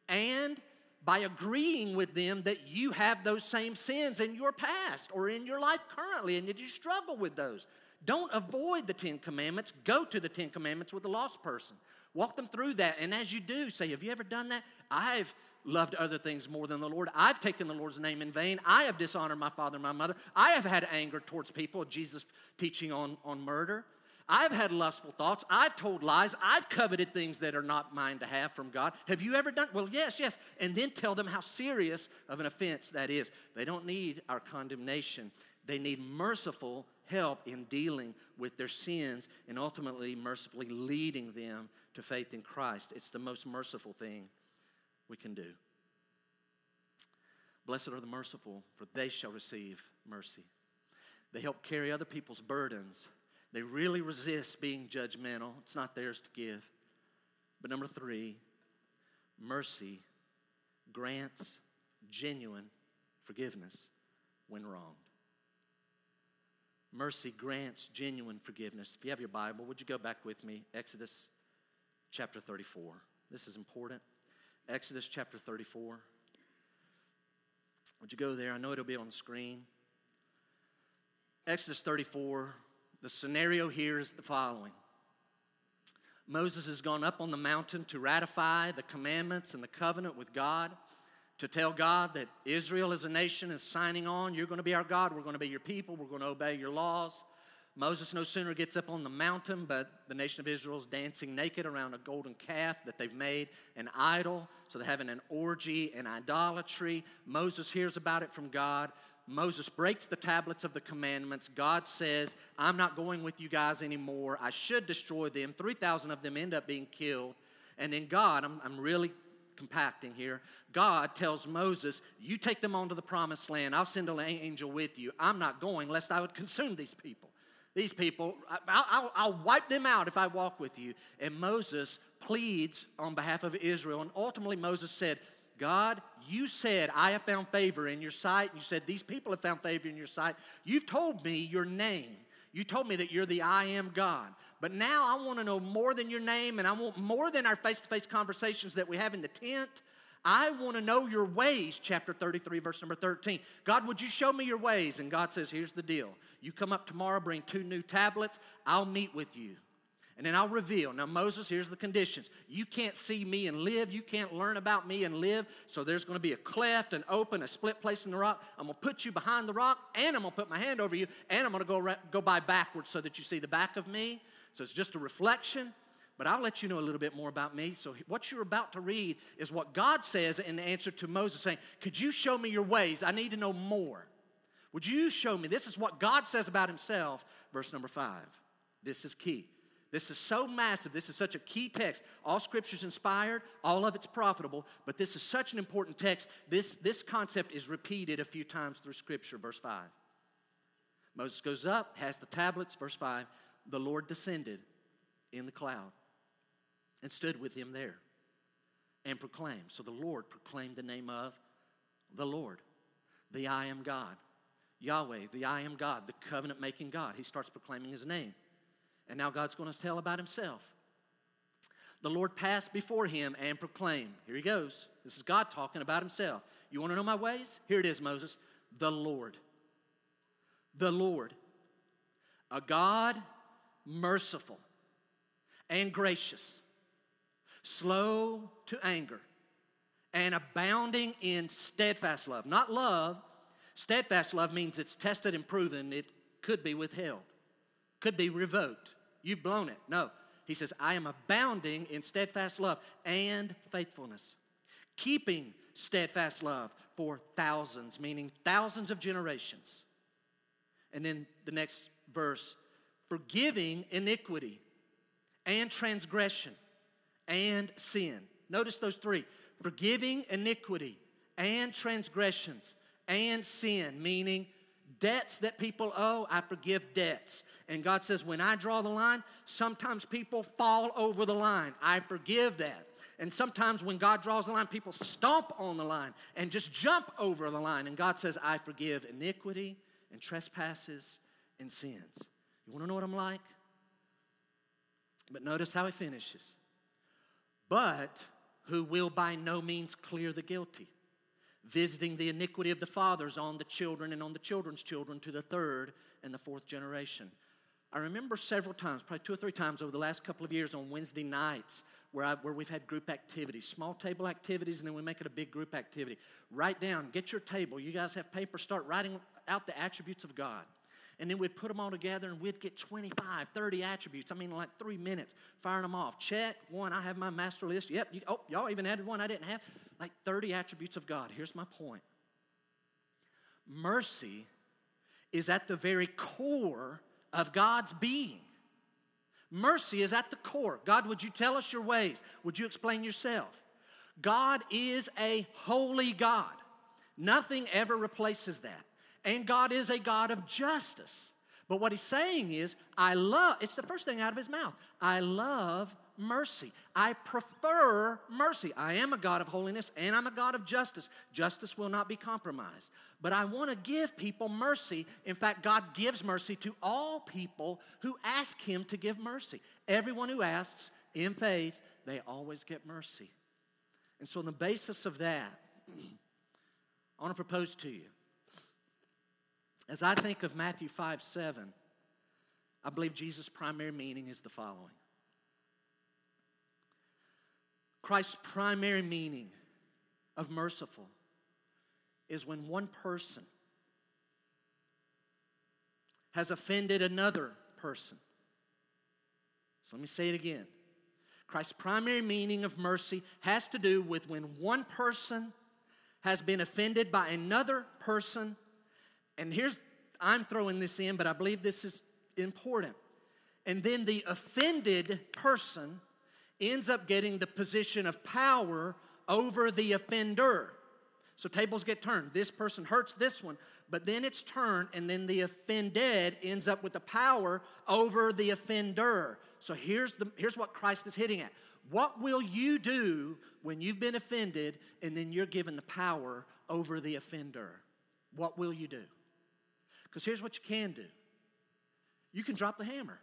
Speaker 1: and by agreeing with them that you have those same sins in your past or in your life currently and that you struggle with those. Don't avoid the Ten Commandments. Go to the Ten Commandments with the lost person. Walk them through that. And as you do, say, Have you ever done that? I've loved other things more than the Lord. I've taken the Lord's name in vain. I have dishonored my father and my mother. I have had anger towards people, Jesus teaching on, on murder. I've had lustful thoughts. I've told lies. I've coveted things that are not mine to have from God. Have you ever done? Well, yes, yes. And then tell them how serious of an offense that is. They don't need our condemnation. They need merciful help in dealing with their sins and ultimately mercifully leading them to faith in Christ. It's the most merciful thing we can do. Blessed are the merciful, for they shall receive mercy. They help carry other people's burdens They really resist being judgmental. It's not theirs to give. But number three, mercy grants genuine forgiveness when wronged. Mercy grants genuine forgiveness. If you have your Bible, would you go back with me? Exodus chapter 34. This is important. Exodus chapter 34. Would you go there? I know it'll be on the screen. Exodus 34, the scenario here is the following Moses has gone up on the mountain to ratify the commandments and the covenant with God, to tell God that Israel as a nation is signing on. You're going to be our God. We're going to be your people. We're going to obey your laws. Moses no sooner gets up on the mountain, but the nation of Israel is dancing naked around a golden calf that they've made an idol. So they're having an orgy and idolatry. Moses hears about it from God. Moses breaks the tablets of the commandments. God says, I'm not going with you guys anymore. I should destroy them. 3,000 of them end up being killed. And then God, I'm, I'm really compacting here. God tells Moses, You take them on to the promised land. I'll send an angel with you. I'm not going lest I would consume these people. These people, I'll, I'll, I'll wipe them out if I walk with you. And Moses pleads on behalf of Israel. And ultimately, Moses said, God, you said, I have found favor in your sight. You said, These people have found favor in your sight. You've told me your name. You told me that you're the I am God. But now I want to know more than your name, and I want more than our face to face conversations that we have in the tent. I want to know your ways, chapter 33, verse number 13. God, would you show me your ways? And God says, Here's the deal. You come up tomorrow, bring two new tablets, I'll meet with you and then I'll reveal. Now, Moses, here's the conditions. You can't see me and live. You can't learn about me and live. So there's going to be a cleft, an open, a split place in the rock. I'm going to put you behind the rock, and I'm going to put my hand over you, and I'm going to go, go by backwards so that you see the back of me. So it's just a reflection. But I'll let you know a little bit more about me. So, what you're about to read is what God says in answer to Moses saying, Could you show me your ways? I need to know more. Would you show me? This is what God says about himself, verse number five. This is key. This is so massive. This is such a key text. All scripture's inspired, all of it's profitable, but this is such an important text. This, this concept is repeated a few times through scripture. Verse 5. Moses goes up, has the tablets. Verse 5. The Lord descended in the cloud and stood with him there and proclaimed. So the Lord proclaimed the name of the Lord, the I am God. Yahweh, the I am God, the covenant making God. He starts proclaiming his name. And now God's going to tell about himself. The Lord passed before him and proclaimed. Here he goes. This is God talking about himself. You want to know my ways? Here it is, Moses. The Lord. The Lord. A God merciful and gracious, slow to anger, and abounding in steadfast love. Not love. Steadfast love means it's tested and proven, it could be withheld could be revoked. You've blown it. No. He says, I am abounding in steadfast love and faithfulness, keeping steadfast love for thousands, meaning thousands of generations. And then the next verse, forgiving iniquity and transgression and sin. Notice those three forgiving iniquity and transgressions and sin, meaning debts that people owe, I forgive debts. And God says, when I draw the line, sometimes people fall over the line. I forgive that. And sometimes when God draws the line, people stomp on the line and just jump over the line. And God says, I forgive iniquity and trespasses and sins. You want to know what I'm like? But notice how he finishes. But who will by no means clear the guilty, visiting the iniquity of the fathers on the children and on the children's children to the third and the fourth generation. I remember several times, probably two or three times over the last couple of years on Wednesday nights, where, I, where we've had group activities, small table activities, and then we make it a big group activity. Write down, get your table. You guys have paper, start writing out the attributes of God. And then we'd put them all together and we'd get 25, 30 attributes. I mean, like three minutes, firing them off. Check, one, I have my master list. Yep, you, oh, y'all even added one I didn't have. Like 30 attributes of God. Here's my point mercy is at the very core of God's being. Mercy is at the core. God, would you tell us your ways? Would you explain yourself? God is a holy God. Nothing ever replaces that. And God is a God of justice. But what he's saying is, I love, it's the first thing out of his mouth. I love mercy. I prefer mercy. I am a God of holiness and I'm a God of justice. Justice will not be compromised. But I want to give people mercy. In fact, God gives mercy to all people who ask Him to give mercy. Everyone who asks in faith, they always get mercy. And so, on the basis of that, *clears throat* I want to propose to you. As I think of Matthew 5 7, I believe Jesus' primary meaning is the following Christ's primary meaning of merciful is when one person has offended another person. So let me say it again. Christ's primary meaning of mercy has to do with when one person has been offended by another person. And here's, I'm throwing this in, but I believe this is important. And then the offended person ends up getting the position of power over the offender. So tables get turned. This person hurts this one, but then it's turned, and then the offended ends up with the power over the offender. So here's, the, here's what Christ is hitting at. What will you do when you've been offended and then you're given the power over the offender? What will you do? Because here's what you can do you can drop the hammer.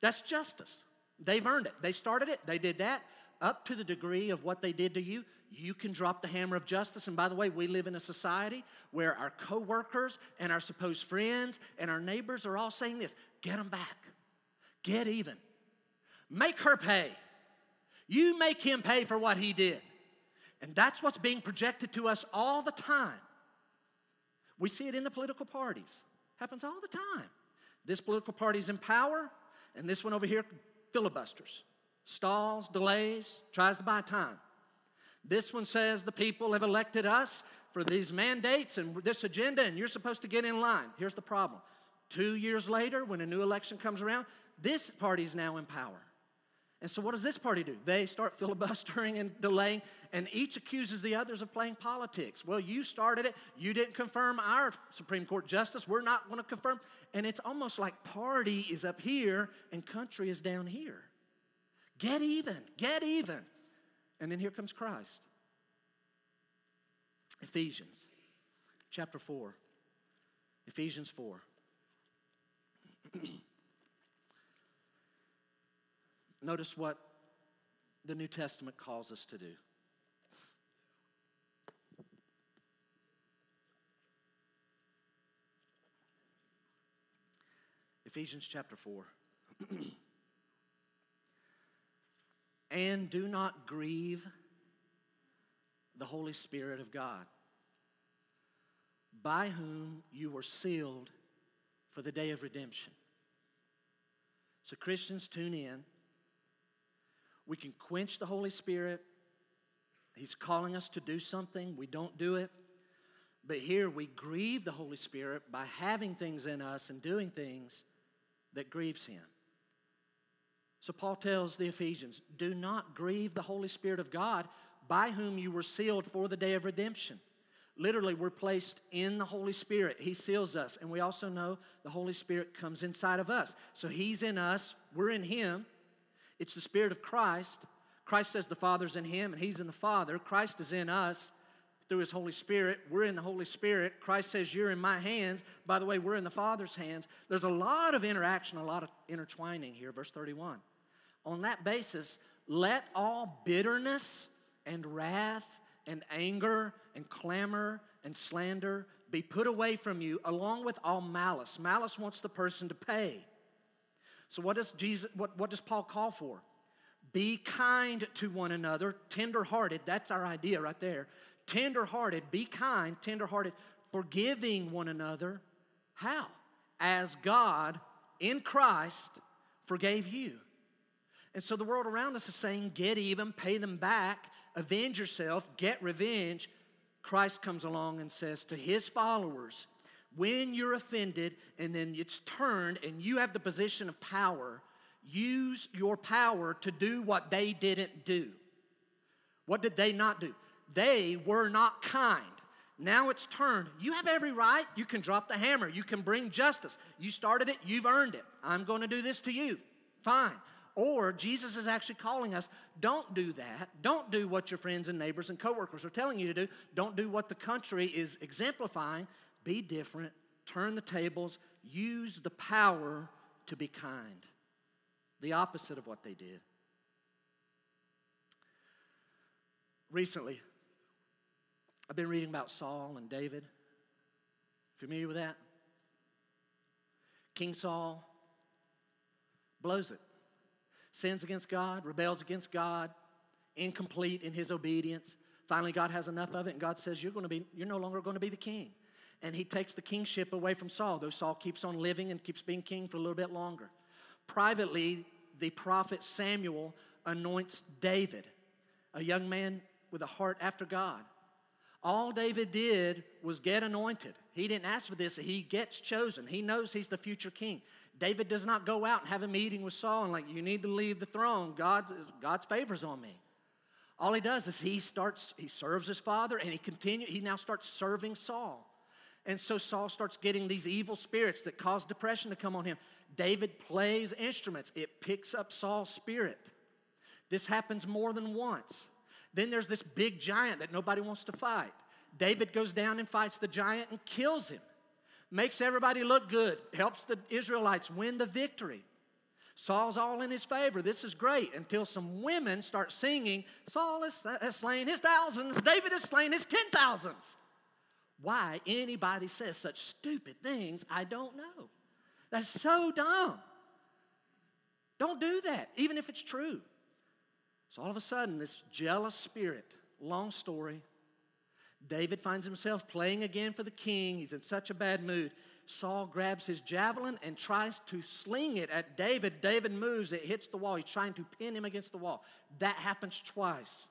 Speaker 1: That's justice. They've earned it. They started it, they did that. Up to the degree of what they did to you, you can drop the hammer of justice. And by the way, we live in a society where our coworkers and our supposed friends and our neighbors are all saying this get them back, get even, make her pay. You make him pay for what he did. And that's what's being projected to us all the time. We see it in the political parties. Happens all the time. This political party's in power, and this one over here filibusters, stalls, delays, tries to buy time. This one says the people have elected us for these mandates and this agenda, and you're supposed to get in line. Here's the problem. Two years later, when a new election comes around, this party is now in power. And so, what does this party do? They start filibustering and delaying, and each accuses the others of playing politics. Well, you started it. You didn't confirm our Supreme Court justice. We're not going to confirm. And it's almost like party is up here and country is down here. Get even, get even. And then here comes Christ. Ephesians chapter 4. Ephesians 4. *clears throat* Notice what the New Testament calls us to do. Ephesians chapter 4. *clears throat* and do not grieve the Holy Spirit of God, by whom you were sealed for the day of redemption. So, Christians, tune in. We can quench the Holy Spirit. He's calling us to do something, we don't do it. But here we grieve the Holy Spirit by having things in us and doing things that grieves him. So Paul tells the Ephesians, do not grieve the Holy Spirit of God by whom you were sealed for the day of redemption. Literally, we're placed in the Holy Spirit. He seals us. And we also know the Holy Spirit comes inside of us. So He's in us, we're in Him. It's the Spirit of Christ. Christ says the Father's in him and he's in the Father. Christ is in us through his Holy Spirit. We're in the Holy Spirit. Christ says, You're in my hands. By the way, we're in the Father's hands. There's a lot of interaction, a lot of intertwining here. Verse 31. On that basis, let all bitterness and wrath and anger and clamor and slander be put away from you, along with all malice. Malice wants the person to pay. So what does Jesus what, what does Paul call for? Be kind to one another, tenderhearted. That's our idea right there. Tenderhearted, be kind, tenderhearted, forgiving one another. How? As God in Christ forgave you. And so the world around us is saying, get even, pay them back, avenge yourself, get revenge. Christ comes along and says to his followers, when you're offended and then it's turned and you have the position of power, use your power to do what they didn't do. What did they not do? They were not kind. Now it's turned. You have every right. You can drop the hammer. You can bring justice. You started it, you've earned it. I'm going to do this to you. Fine. Or Jesus is actually calling us, don't do that. Don't do what your friends and neighbors and coworkers are telling you to do. Don't do what the country is exemplifying. Be different. Turn the tables. Use the power to be kind. The opposite of what they did. Recently, I've been reading about Saul and David. Familiar with that? King Saul blows it sins against God, rebels against God, incomplete in his obedience. Finally, God has enough of it, and God says, You're, going to be, you're no longer going to be the king. And he takes the kingship away from Saul, though Saul keeps on living and keeps being king for a little bit longer. Privately, the prophet Samuel anoints David, a young man with a heart after God. All David did was get anointed. He didn't ask for this, he gets chosen. He knows he's the future king. David does not go out and have a meeting with Saul and like, you need to leave the throne. God's, God's favor's on me. All he does is he starts, he serves his father and he continue, he now starts serving Saul. And so Saul starts getting these evil spirits that cause depression to come on him. David plays instruments, it picks up Saul's spirit. This happens more than once. Then there's this big giant that nobody wants to fight. David goes down and fights the giant and kills him makes everybody look good, helps the Israelites win the victory. Saul's all in his favor. This is great until some women start singing, Saul uh, has slain his thousands, David has slain his ten thousands. Why anybody says such stupid things, I don't know. That's so dumb. Don't do that, even if it's true. So all of a sudden, this jealous spirit, long story, David finds himself playing again for the king. He's in such a bad mood. Saul grabs his javelin and tries to sling it at David. David moves, it hits the wall. He's trying to pin him against the wall. That happens twice.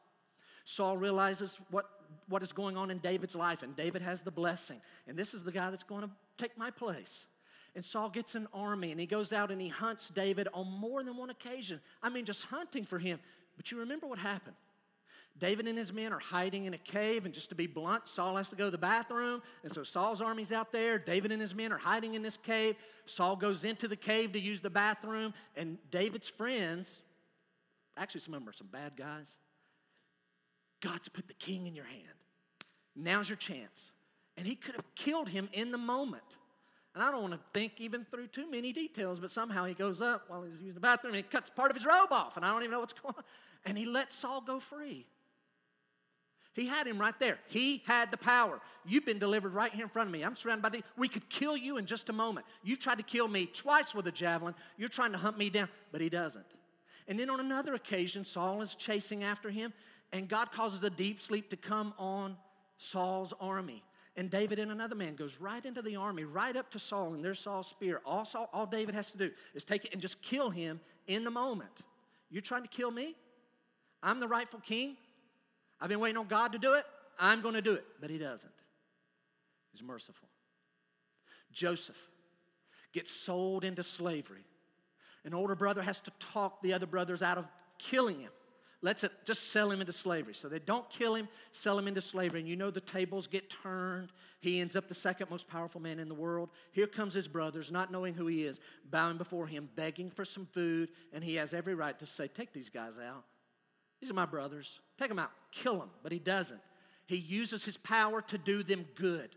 Speaker 1: Saul realizes what, what is going on in David's life, and David has the blessing. And this is the guy that's going to take my place. And Saul gets an army and he goes out and he hunts David on more than one occasion. I mean, just hunting for him. But you remember what happened? David and his men are hiding in a cave, and just to be blunt, Saul has to go to the bathroom. And so Saul's army's out there. David and his men are hiding in this cave. Saul goes into the cave to use the bathroom, and David's friends, actually, some of them are some bad guys. God's put the king in your hand. Now's your chance. And he could have killed him in the moment. And I don't want to think even through too many details, but somehow he goes up while he's using the bathroom and he cuts part of his robe off, and I don't even know what's going on. And he lets Saul go free. He had him right there. He had the power. You've been delivered right here in front of me. I'm surrounded by the. We could kill you in just a moment. You've tried to kill me twice with a javelin. You're trying to hunt me down, but he doesn't. And then on another occasion, Saul is chasing after him, and God causes a deep sleep to come on Saul's army. And David and another man goes right into the army, right up to Saul, and there's Saul's spear. All, Saul, all David has to do is take it and just kill him in the moment. You're trying to kill me? I'm the rightful king. I've been waiting on God to do it. I'm going to do it. But he doesn't. He's merciful. Joseph gets sold into slavery. An older brother has to talk the other brothers out of killing him. Let's uh, just sell him into slavery. So they don't kill him, sell him into slavery. And you know the tables get turned. He ends up the second most powerful man in the world. Here comes his brothers, not knowing who he is, bowing before him, begging for some food. And he has every right to say, Take these guys out. These are my brothers. Take them out, kill them. But he doesn't. He uses his power to do them good.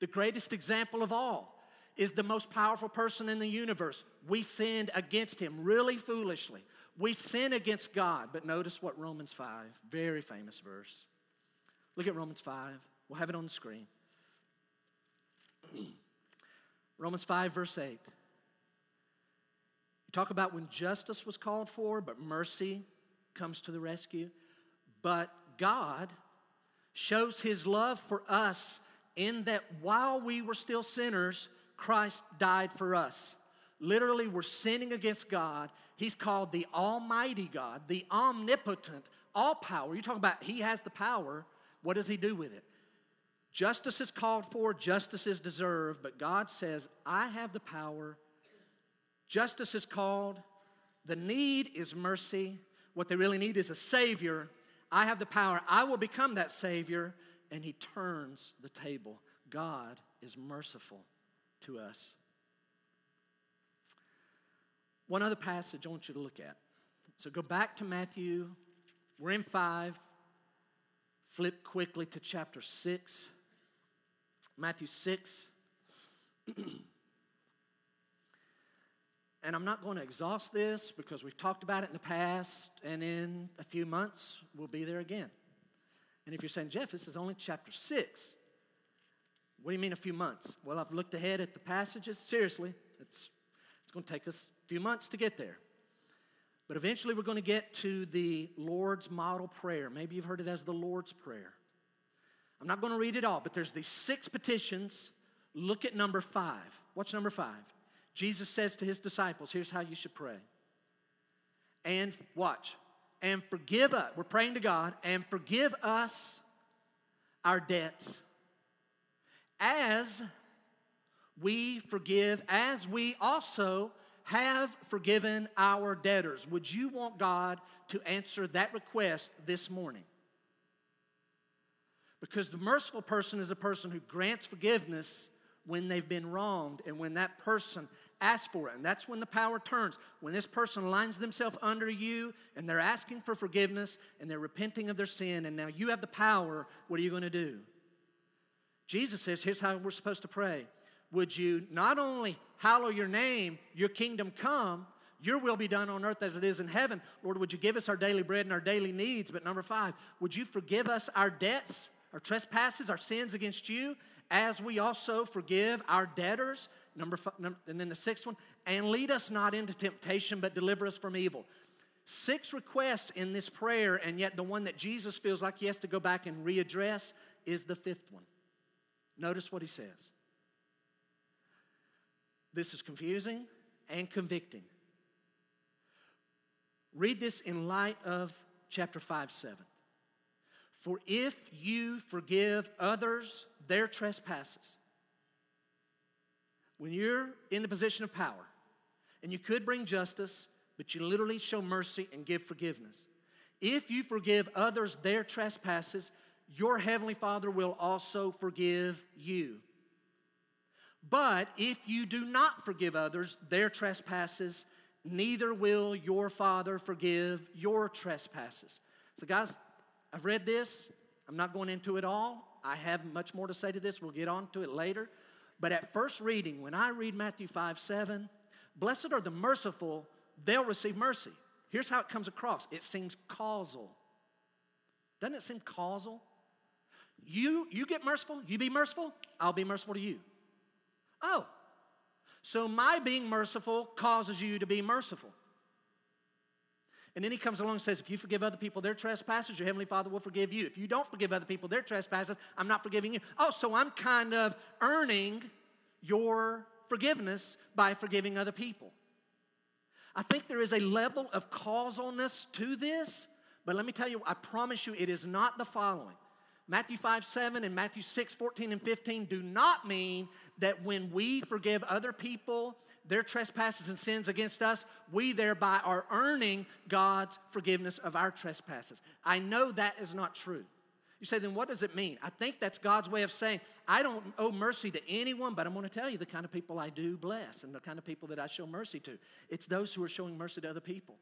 Speaker 1: The greatest example of all is the most powerful person in the universe. We sinned against him really foolishly. We sin against God. But notice what Romans 5, very famous verse. Look at Romans 5. We'll have it on the screen. *clears throat* Romans 5, verse 8. You talk about when justice was called for, but mercy comes to the rescue. But God shows his love for us in that while we were still sinners, Christ died for us. Literally, we're sinning against God. He's called the Almighty God, the omnipotent, all power. You're talking about He has the power. What does He do with it? Justice is called for, justice is deserved, but God says, I have the power. Justice is called, the need is mercy, what they really need is a Savior. I have the power. I will become that Savior. and he turns the table. God is merciful to us. One other passage I want you to look at. So go back to Matthew. We're in 5. Flip quickly to chapter 6. Matthew 6. *clears throat* and I'm not going to exhaust this because we've talked about it in the past, and in a few months, we'll be there again. And if you're saying, Jeff, this is only chapter 6, what do you mean a few months? Well, I've looked ahead at the passages. Seriously, it's, it's going to take us a few months to get there. But eventually, we're going to get to the Lord's model prayer. Maybe you've heard it as the Lord's Prayer. I'm not going to read it all, but there's these six petitions. Look at number five. What's number five? Jesus says to his disciples, here's how you should pray. And watch, and forgive us. We're praying to God, and forgive us our debts as we forgive, as we also have forgiven our debtors. Would you want God to answer that request this morning? Because the merciful person is a person who grants forgiveness when they've been wronged and when that person asks for it. And that's when the power turns. When this person lines themselves under you and they're asking for forgiveness and they're repenting of their sin, and now you have the power, what are you going to do? Jesus says, here's how we're supposed to pray would you not only hallow your name, your kingdom come, your will be done on earth as it is in heaven. Lord, would you give us our daily bread and our daily needs? But number five, would you forgive us our debts, our trespasses, our sins against you, as we also forgive our debtors? Number five, and then the sixth one, and lead us not into temptation, but deliver us from evil. Six requests in this prayer, and yet the one that Jesus feels like he has to go back and readdress is the fifth one. Notice what he says. This is confusing and convicting. Read this in light of chapter 5 7. For if you forgive others their trespasses, when you're in the position of power, and you could bring justice, but you literally show mercy and give forgiveness. If you forgive others their trespasses, your heavenly Father will also forgive you. But if you do not forgive others their trespasses, neither will your Father forgive your trespasses. So, guys, I've read this. I'm not going into it all. I have much more to say to this. We'll get on to it later. But at first reading, when I read Matthew 5 7, blessed are the merciful, they'll receive mercy. Here's how it comes across it seems causal. Doesn't it seem causal? You, you get merciful, you be merciful, I'll be merciful to you. Oh, so my being merciful causes you to be merciful. And then he comes along and says, If you forgive other people their trespasses, your heavenly Father will forgive you. If you don't forgive other people their trespasses, I'm not forgiving you. Oh, so I'm kind of earning your forgiveness by forgiving other people. I think there is a level of causalness to this, but let me tell you, I promise you, it is not the following. Matthew 5 7 and Matthew 6 14 and 15 do not mean that when we forgive other people their trespasses and sins against us, we thereby are earning God's forgiveness of our trespasses. I know that is not true. You say, then what does it mean? I think that's God's way of saying, I don't owe mercy to anyone, but I'm going to tell you the kind of people I do bless and the kind of people that I show mercy to. It's those who are showing mercy to other people.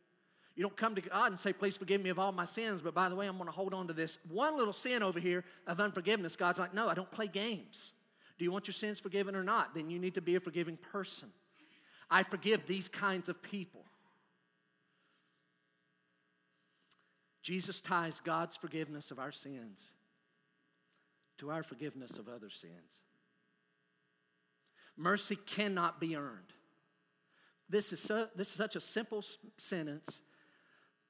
Speaker 1: You don't come to God and say, Please forgive me of all my sins, but by the way, I'm going to hold on to this one little sin over here of unforgiveness. God's like, No, I don't play games. Do you want your sins forgiven or not? Then you need to be a forgiving person. I forgive these kinds of people. Jesus ties God's forgiveness of our sins to our forgiveness of other sins. Mercy cannot be earned. This is, so, this is such a simple sentence,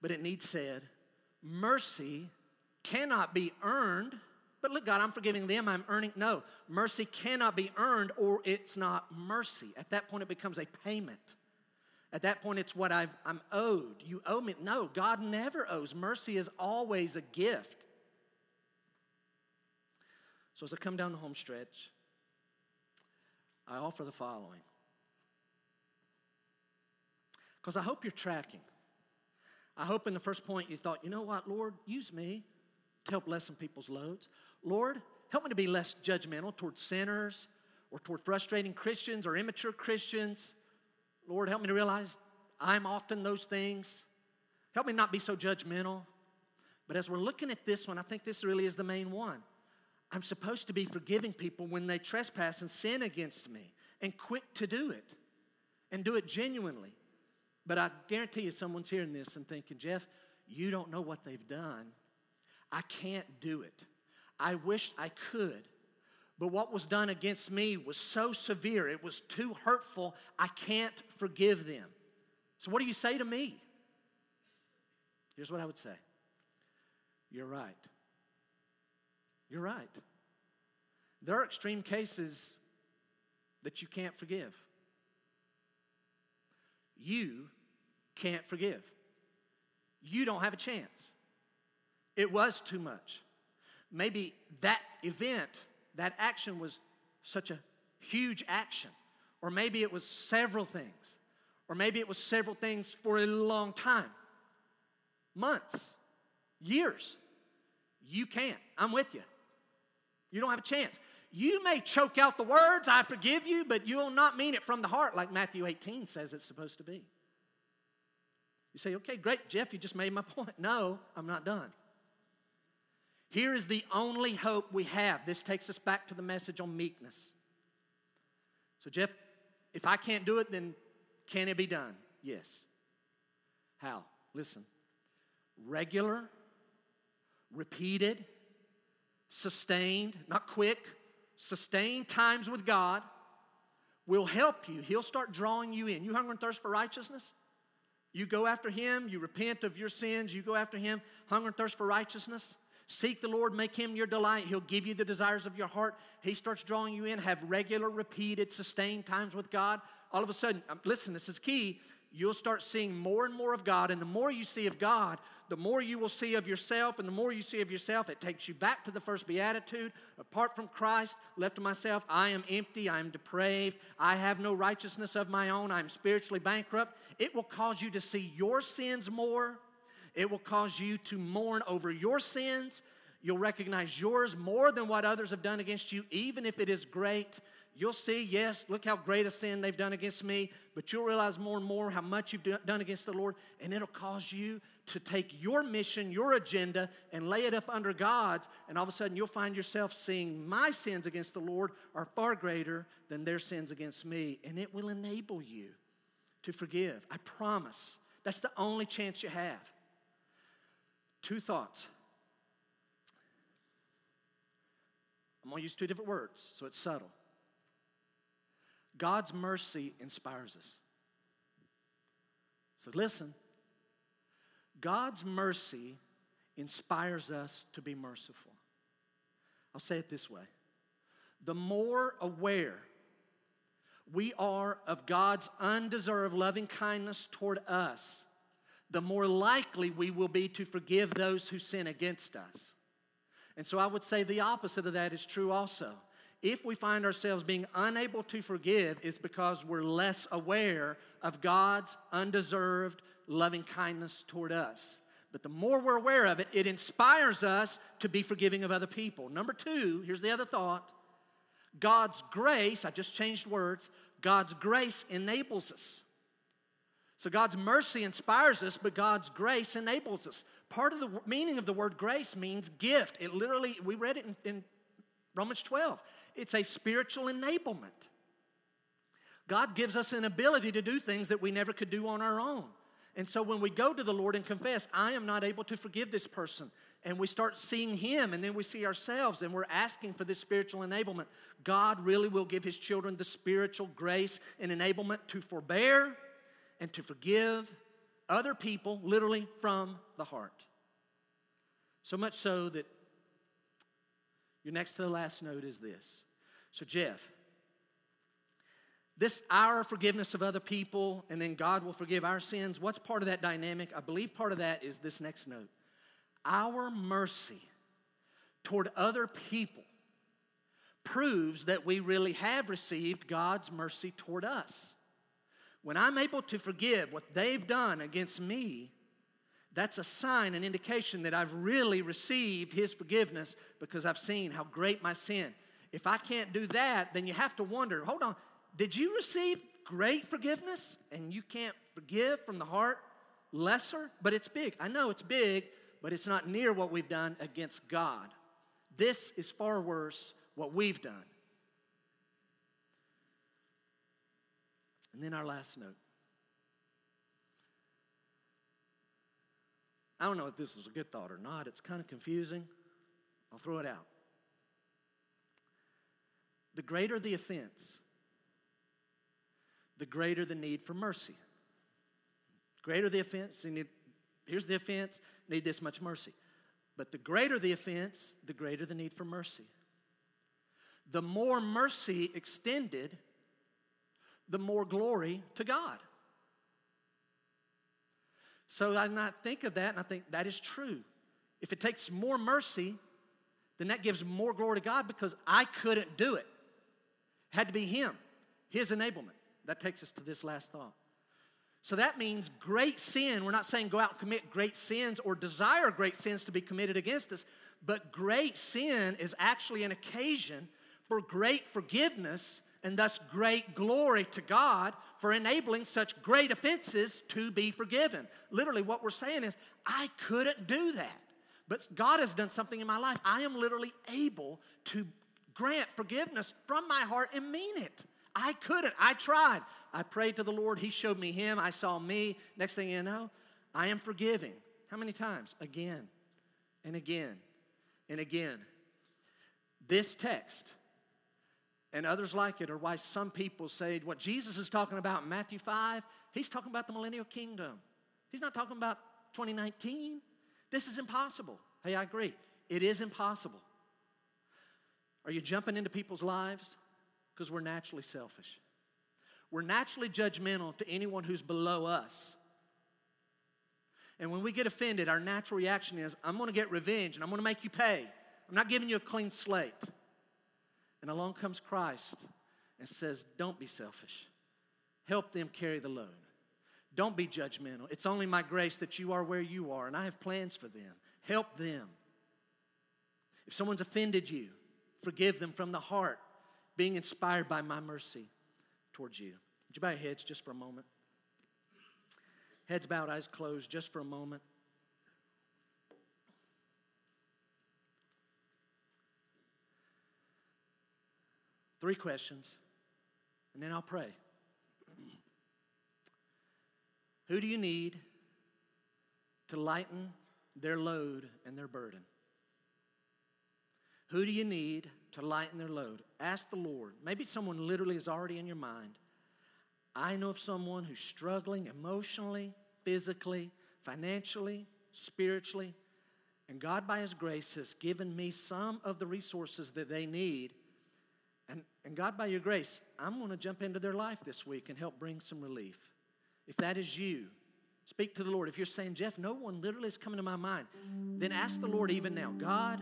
Speaker 1: but it needs said. Mercy cannot be earned, but look, God, I'm forgiving them, I'm earning. No, mercy cannot be earned or it's not mercy. At that point, it becomes a payment. At that point, it's what I've, I'm owed. You owe me. No, God never owes. Mercy is always a gift. So as I come down the home stretch, I offer the following. Because I hope you're tracking. I hope in the first point you thought, you know what, Lord, use me. to help lessen people's loads. Lord, help me to be less judgmental towards sinners or toward frustrating Christians or immature Christians. Lord, help me to realize I'm often those things. Help me not be so judgmental. But as we're looking at this one, I think this really is the main one. I'm supposed to be forgiving people when they trespass and sin against me and quick to do it and do it genuinely. But I guarantee you, someone's hearing this and thinking, Jeff, you don't know what they've done. I can't do it. I wish I could. But what was done against me was so severe, it was too hurtful, I can't forgive them. So, what do you say to me? Here's what I would say You're right. You're right. There are extreme cases that you can't forgive. You can't forgive. You don't have a chance. It was too much. Maybe that event, that action was such a huge action. Or maybe it was several things. Or maybe it was several things for a long time months, years. You can't. I'm with you. You don't have a chance. You may choke out the words, I forgive you, but you will not mean it from the heart like Matthew 18 says it's supposed to be. You say, okay, great, Jeff, you just made my point. No, I'm not done. Here is the only hope we have. This takes us back to the message on meekness. So, Jeff, if I can't do it, then can it be done? Yes. How? Listen. Regular, repeated, sustained, not quick, sustained times with God will help you. He'll start drawing you in. You hunger and thirst for righteousness? You go after Him, you repent of your sins, you go after Him, hunger and thirst for righteousness. Seek the Lord, make Him your delight. He'll give you the desires of your heart. He starts drawing you in. Have regular, repeated, sustained times with God. All of a sudden, um, listen, this is key you'll start seeing more and more of God. And the more you see of God, the more you will see of yourself. And the more you see of yourself, it takes you back to the first beatitude. Apart from Christ, left to myself, I am empty, I am depraved, I have no righteousness of my own, I'm spiritually bankrupt. It will cause you to see your sins more. It will cause you to mourn over your sins. You'll recognize yours more than what others have done against you, even if it is great. You'll see, yes, look how great a sin they've done against me, but you'll realize more and more how much you've done against the Lord, and it'll cause you to take your mission, your agenda, and lay it up under God's, and all of a sudden you'll find yourself seeing my sins against the Lord are far greater than their sins against me, and it will enable you to forgive. I promise. That's the only chance you have. Two thoughts. I'm going to use two different words, so it's subtle. God's mercy inspires us. So listen God's mercy inspires us to be merciful. I'll say it this way the more aware we are of God's undeserved loving kindness toward us, the more likely we will be to forgive those who sin against us. And so I would say the opposite of that is true also if we find ourselves being unable to forgive, it's because we're less aware of God's undeserved loving kindness toward us. But the more we're aware of it, it inspires us to be forgiving of other people. Number two, here's the other thought God's grace, I just changed words, God's grace enables us. So God's mercy inspires us, but God's grace enables us. Part of the meaning of the word grace means gift. It literally, we read it in, in Romans 12. It's a spiritual enablement. God gives us an ability to do things that we never could do on our own. And so when we go to the Lord and confess, I am not able to forgive this person, and we start seeing Him, and then we see ourselves, and we're asking for this spiritual enablement, God really will give His children the spiritual grace and enablement to forbear and to forgive other people, literally from the heart. So much so that your next to the last note is this so, Jeff, this our forgiveness of other people and then God will forgive our sins, what's part of that dynamic? I believe part of that is this next note. Our mercy toward other people proves that we really have received God's mercy toward us. When I'm able to forgive what they've done against me, That's a sign, an indication that I've really received His forgiveness because I've seen how great my sin. If I can't do that, then you have to wonder hold on, did you receive great forgiveness and you can't forgive from the heart lesser? But it's big. I know it's big, but it's not near what we've done against God. This is far worse what we've done. And then our last note. I don't know if this is a good thought or not. It's kind of confusing. I'll throw it out. The greater the offense, the greater the need for mercy. Greater the offense, you need, here's the offense, need this much mercy. But the greater the offense, the greater the need for mercy. The more mercy extended, the more glory to God. So I not think of that and I think that is true. If it takes more mercy, then that gives more glory to God because I couldn't do it. Had to be Him, His enablement. That takes us to this last thought. So that means great sin, we're not saying go out and commit great sins or desire great sins to be committed against us, but great sin is actually an occasion for great forgiveness and thus great glory to God for enabling such great offenses to be forgiven. Literally, what we're saying is, I couldn't do that. But God has done something in my life. I am literally able to grant forgiveness from my heart and mean it. I couldn't. I tried. I prayed to the Lord. He showed me Him. I saw me. Next thing you know, I am forgiving. How many times? Again and again and again. This text and others like it are why some people say what Jesus is talking about in Matthew 5, he's talking about the millennial kingdom. He's not talking about 2019. This is impossible. Hey, I agree. It is impossible. Are you jumping into people's lives? Because we're naturally selfish. We're naturally judgmental to anyone who's below us. And when we get offended, our natural reaction is, I'm gonna get revenge and I'm gonna make you pay. I'm not giving you a clean slate. And along comes Christ and says, Don't be selfish. Help them carry the load. Don't be judgmental. It's only my grace that you are where you are, and I have plans for them. Help them. If someone's offended you, forgive them from the heart, being inspired by my mercy towards you. Would you bow your heads just for a moment? Heads bowed, eyes closed, just for a moment. Three questions, and then I'll pray. Who do you need to lighten their load and their burden? Who do you need to lighten their load? Ask the Lord. Maybe someone literally is already in your mind. I know of someone who's struggling emotionally, physically, financially, spiritually, and God, by His grace, has given me some of the resources that they need and, and God, by your grace, I'm going to jump into their life this week and help bring some relief. If that is you, speak to the Lord. If you're saying, Jeff, no one literally is coming to my mind, then ask the Lord even now God,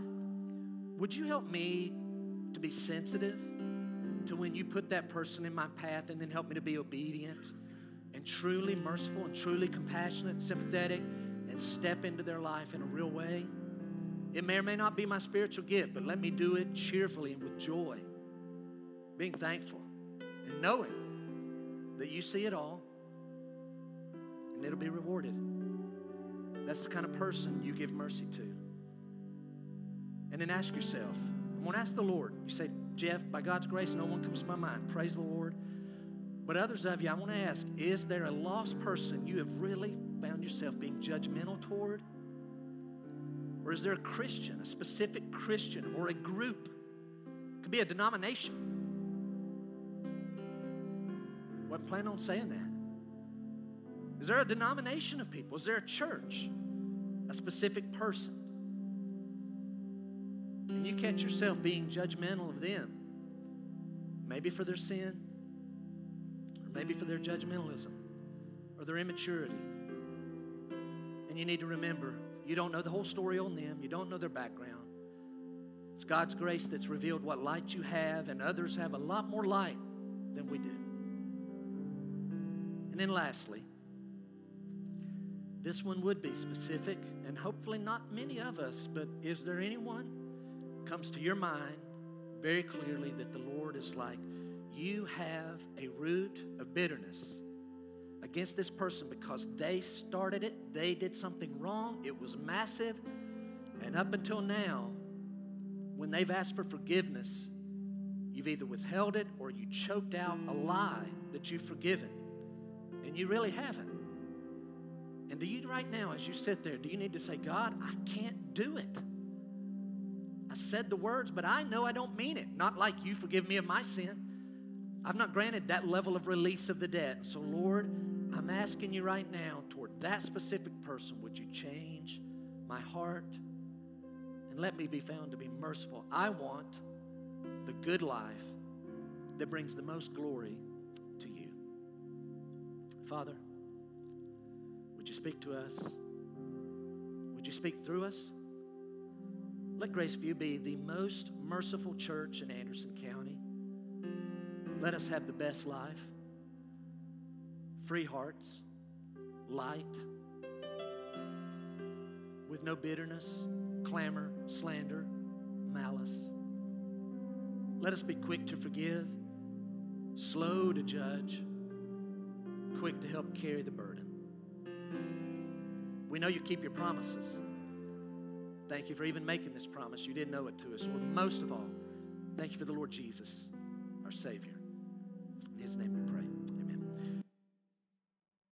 Speaker 1: would you help me to be sensitive to when you put that person in my path and then help me to be obedient and truly merciful and truly compassionate and sympathetic and step into their life in a real way? It may or may not be my spiritual gift, but let me do it cheerfully and with joy being thankful and knowing that you see it all and it'll be rewarded. That's the kind of person you give mercy to. And then ask yourself, I want to ask the Lord. You say, Jeff, by God's grace, no one comes to my mind. Praise the Lord. But others of you, I want to ask, is there a lost person you have really found yourself being judgmental toward? Or is there a Christian, a specific Christian, or a group? It could be a denomination wasn't planning on saying that. Is there a denomination of people? Is there a church? A specific person? And you catch yourself being judgmental of them. Maybe for their sin, or maybe for their judgmentalism, or their immaturity. And you need to remember you don't know the whole story on them, you don't know their background. It's God's grace that's revealed what light you have, and others have a lot more light than we do. And then lastly, This one would be specific, and hopefully not many of us, but is there anyone comes to your mind very clearly that the Lord is like, you have a root of bitterness against this person because they started it, they did something wrong, it was massive, and up until now, when they've asked for forgiveness, you've either withheld it or you choked out a lie that you've forgiven, and you really haven't. And do you, right now, as you sit there, do you need to say, God, I can't do it? Said the words, but I know I don't mean it. Not like you forgive me of my sin. I've not granted that level of release of the debt. So, Lord, I'm asking you right now toward that specific person, would you change my heart and let me be found to be merciful? I want the good life that brings the most glory to you. Father, would you speak to us? Would you speak through us? Let Graceview be the most merciful church in Anderson County. Let us have the best life, free hearts, light, with no bitterness, clamor, slander, malice. Let us be quick to forgive, slow to judge, quick to help carry the burden. We know you keep your promises. Thank you for even making this promise. You didn't know it to us. Most of all, thank you for the Lord Jesus, our Savior. In His name we pray.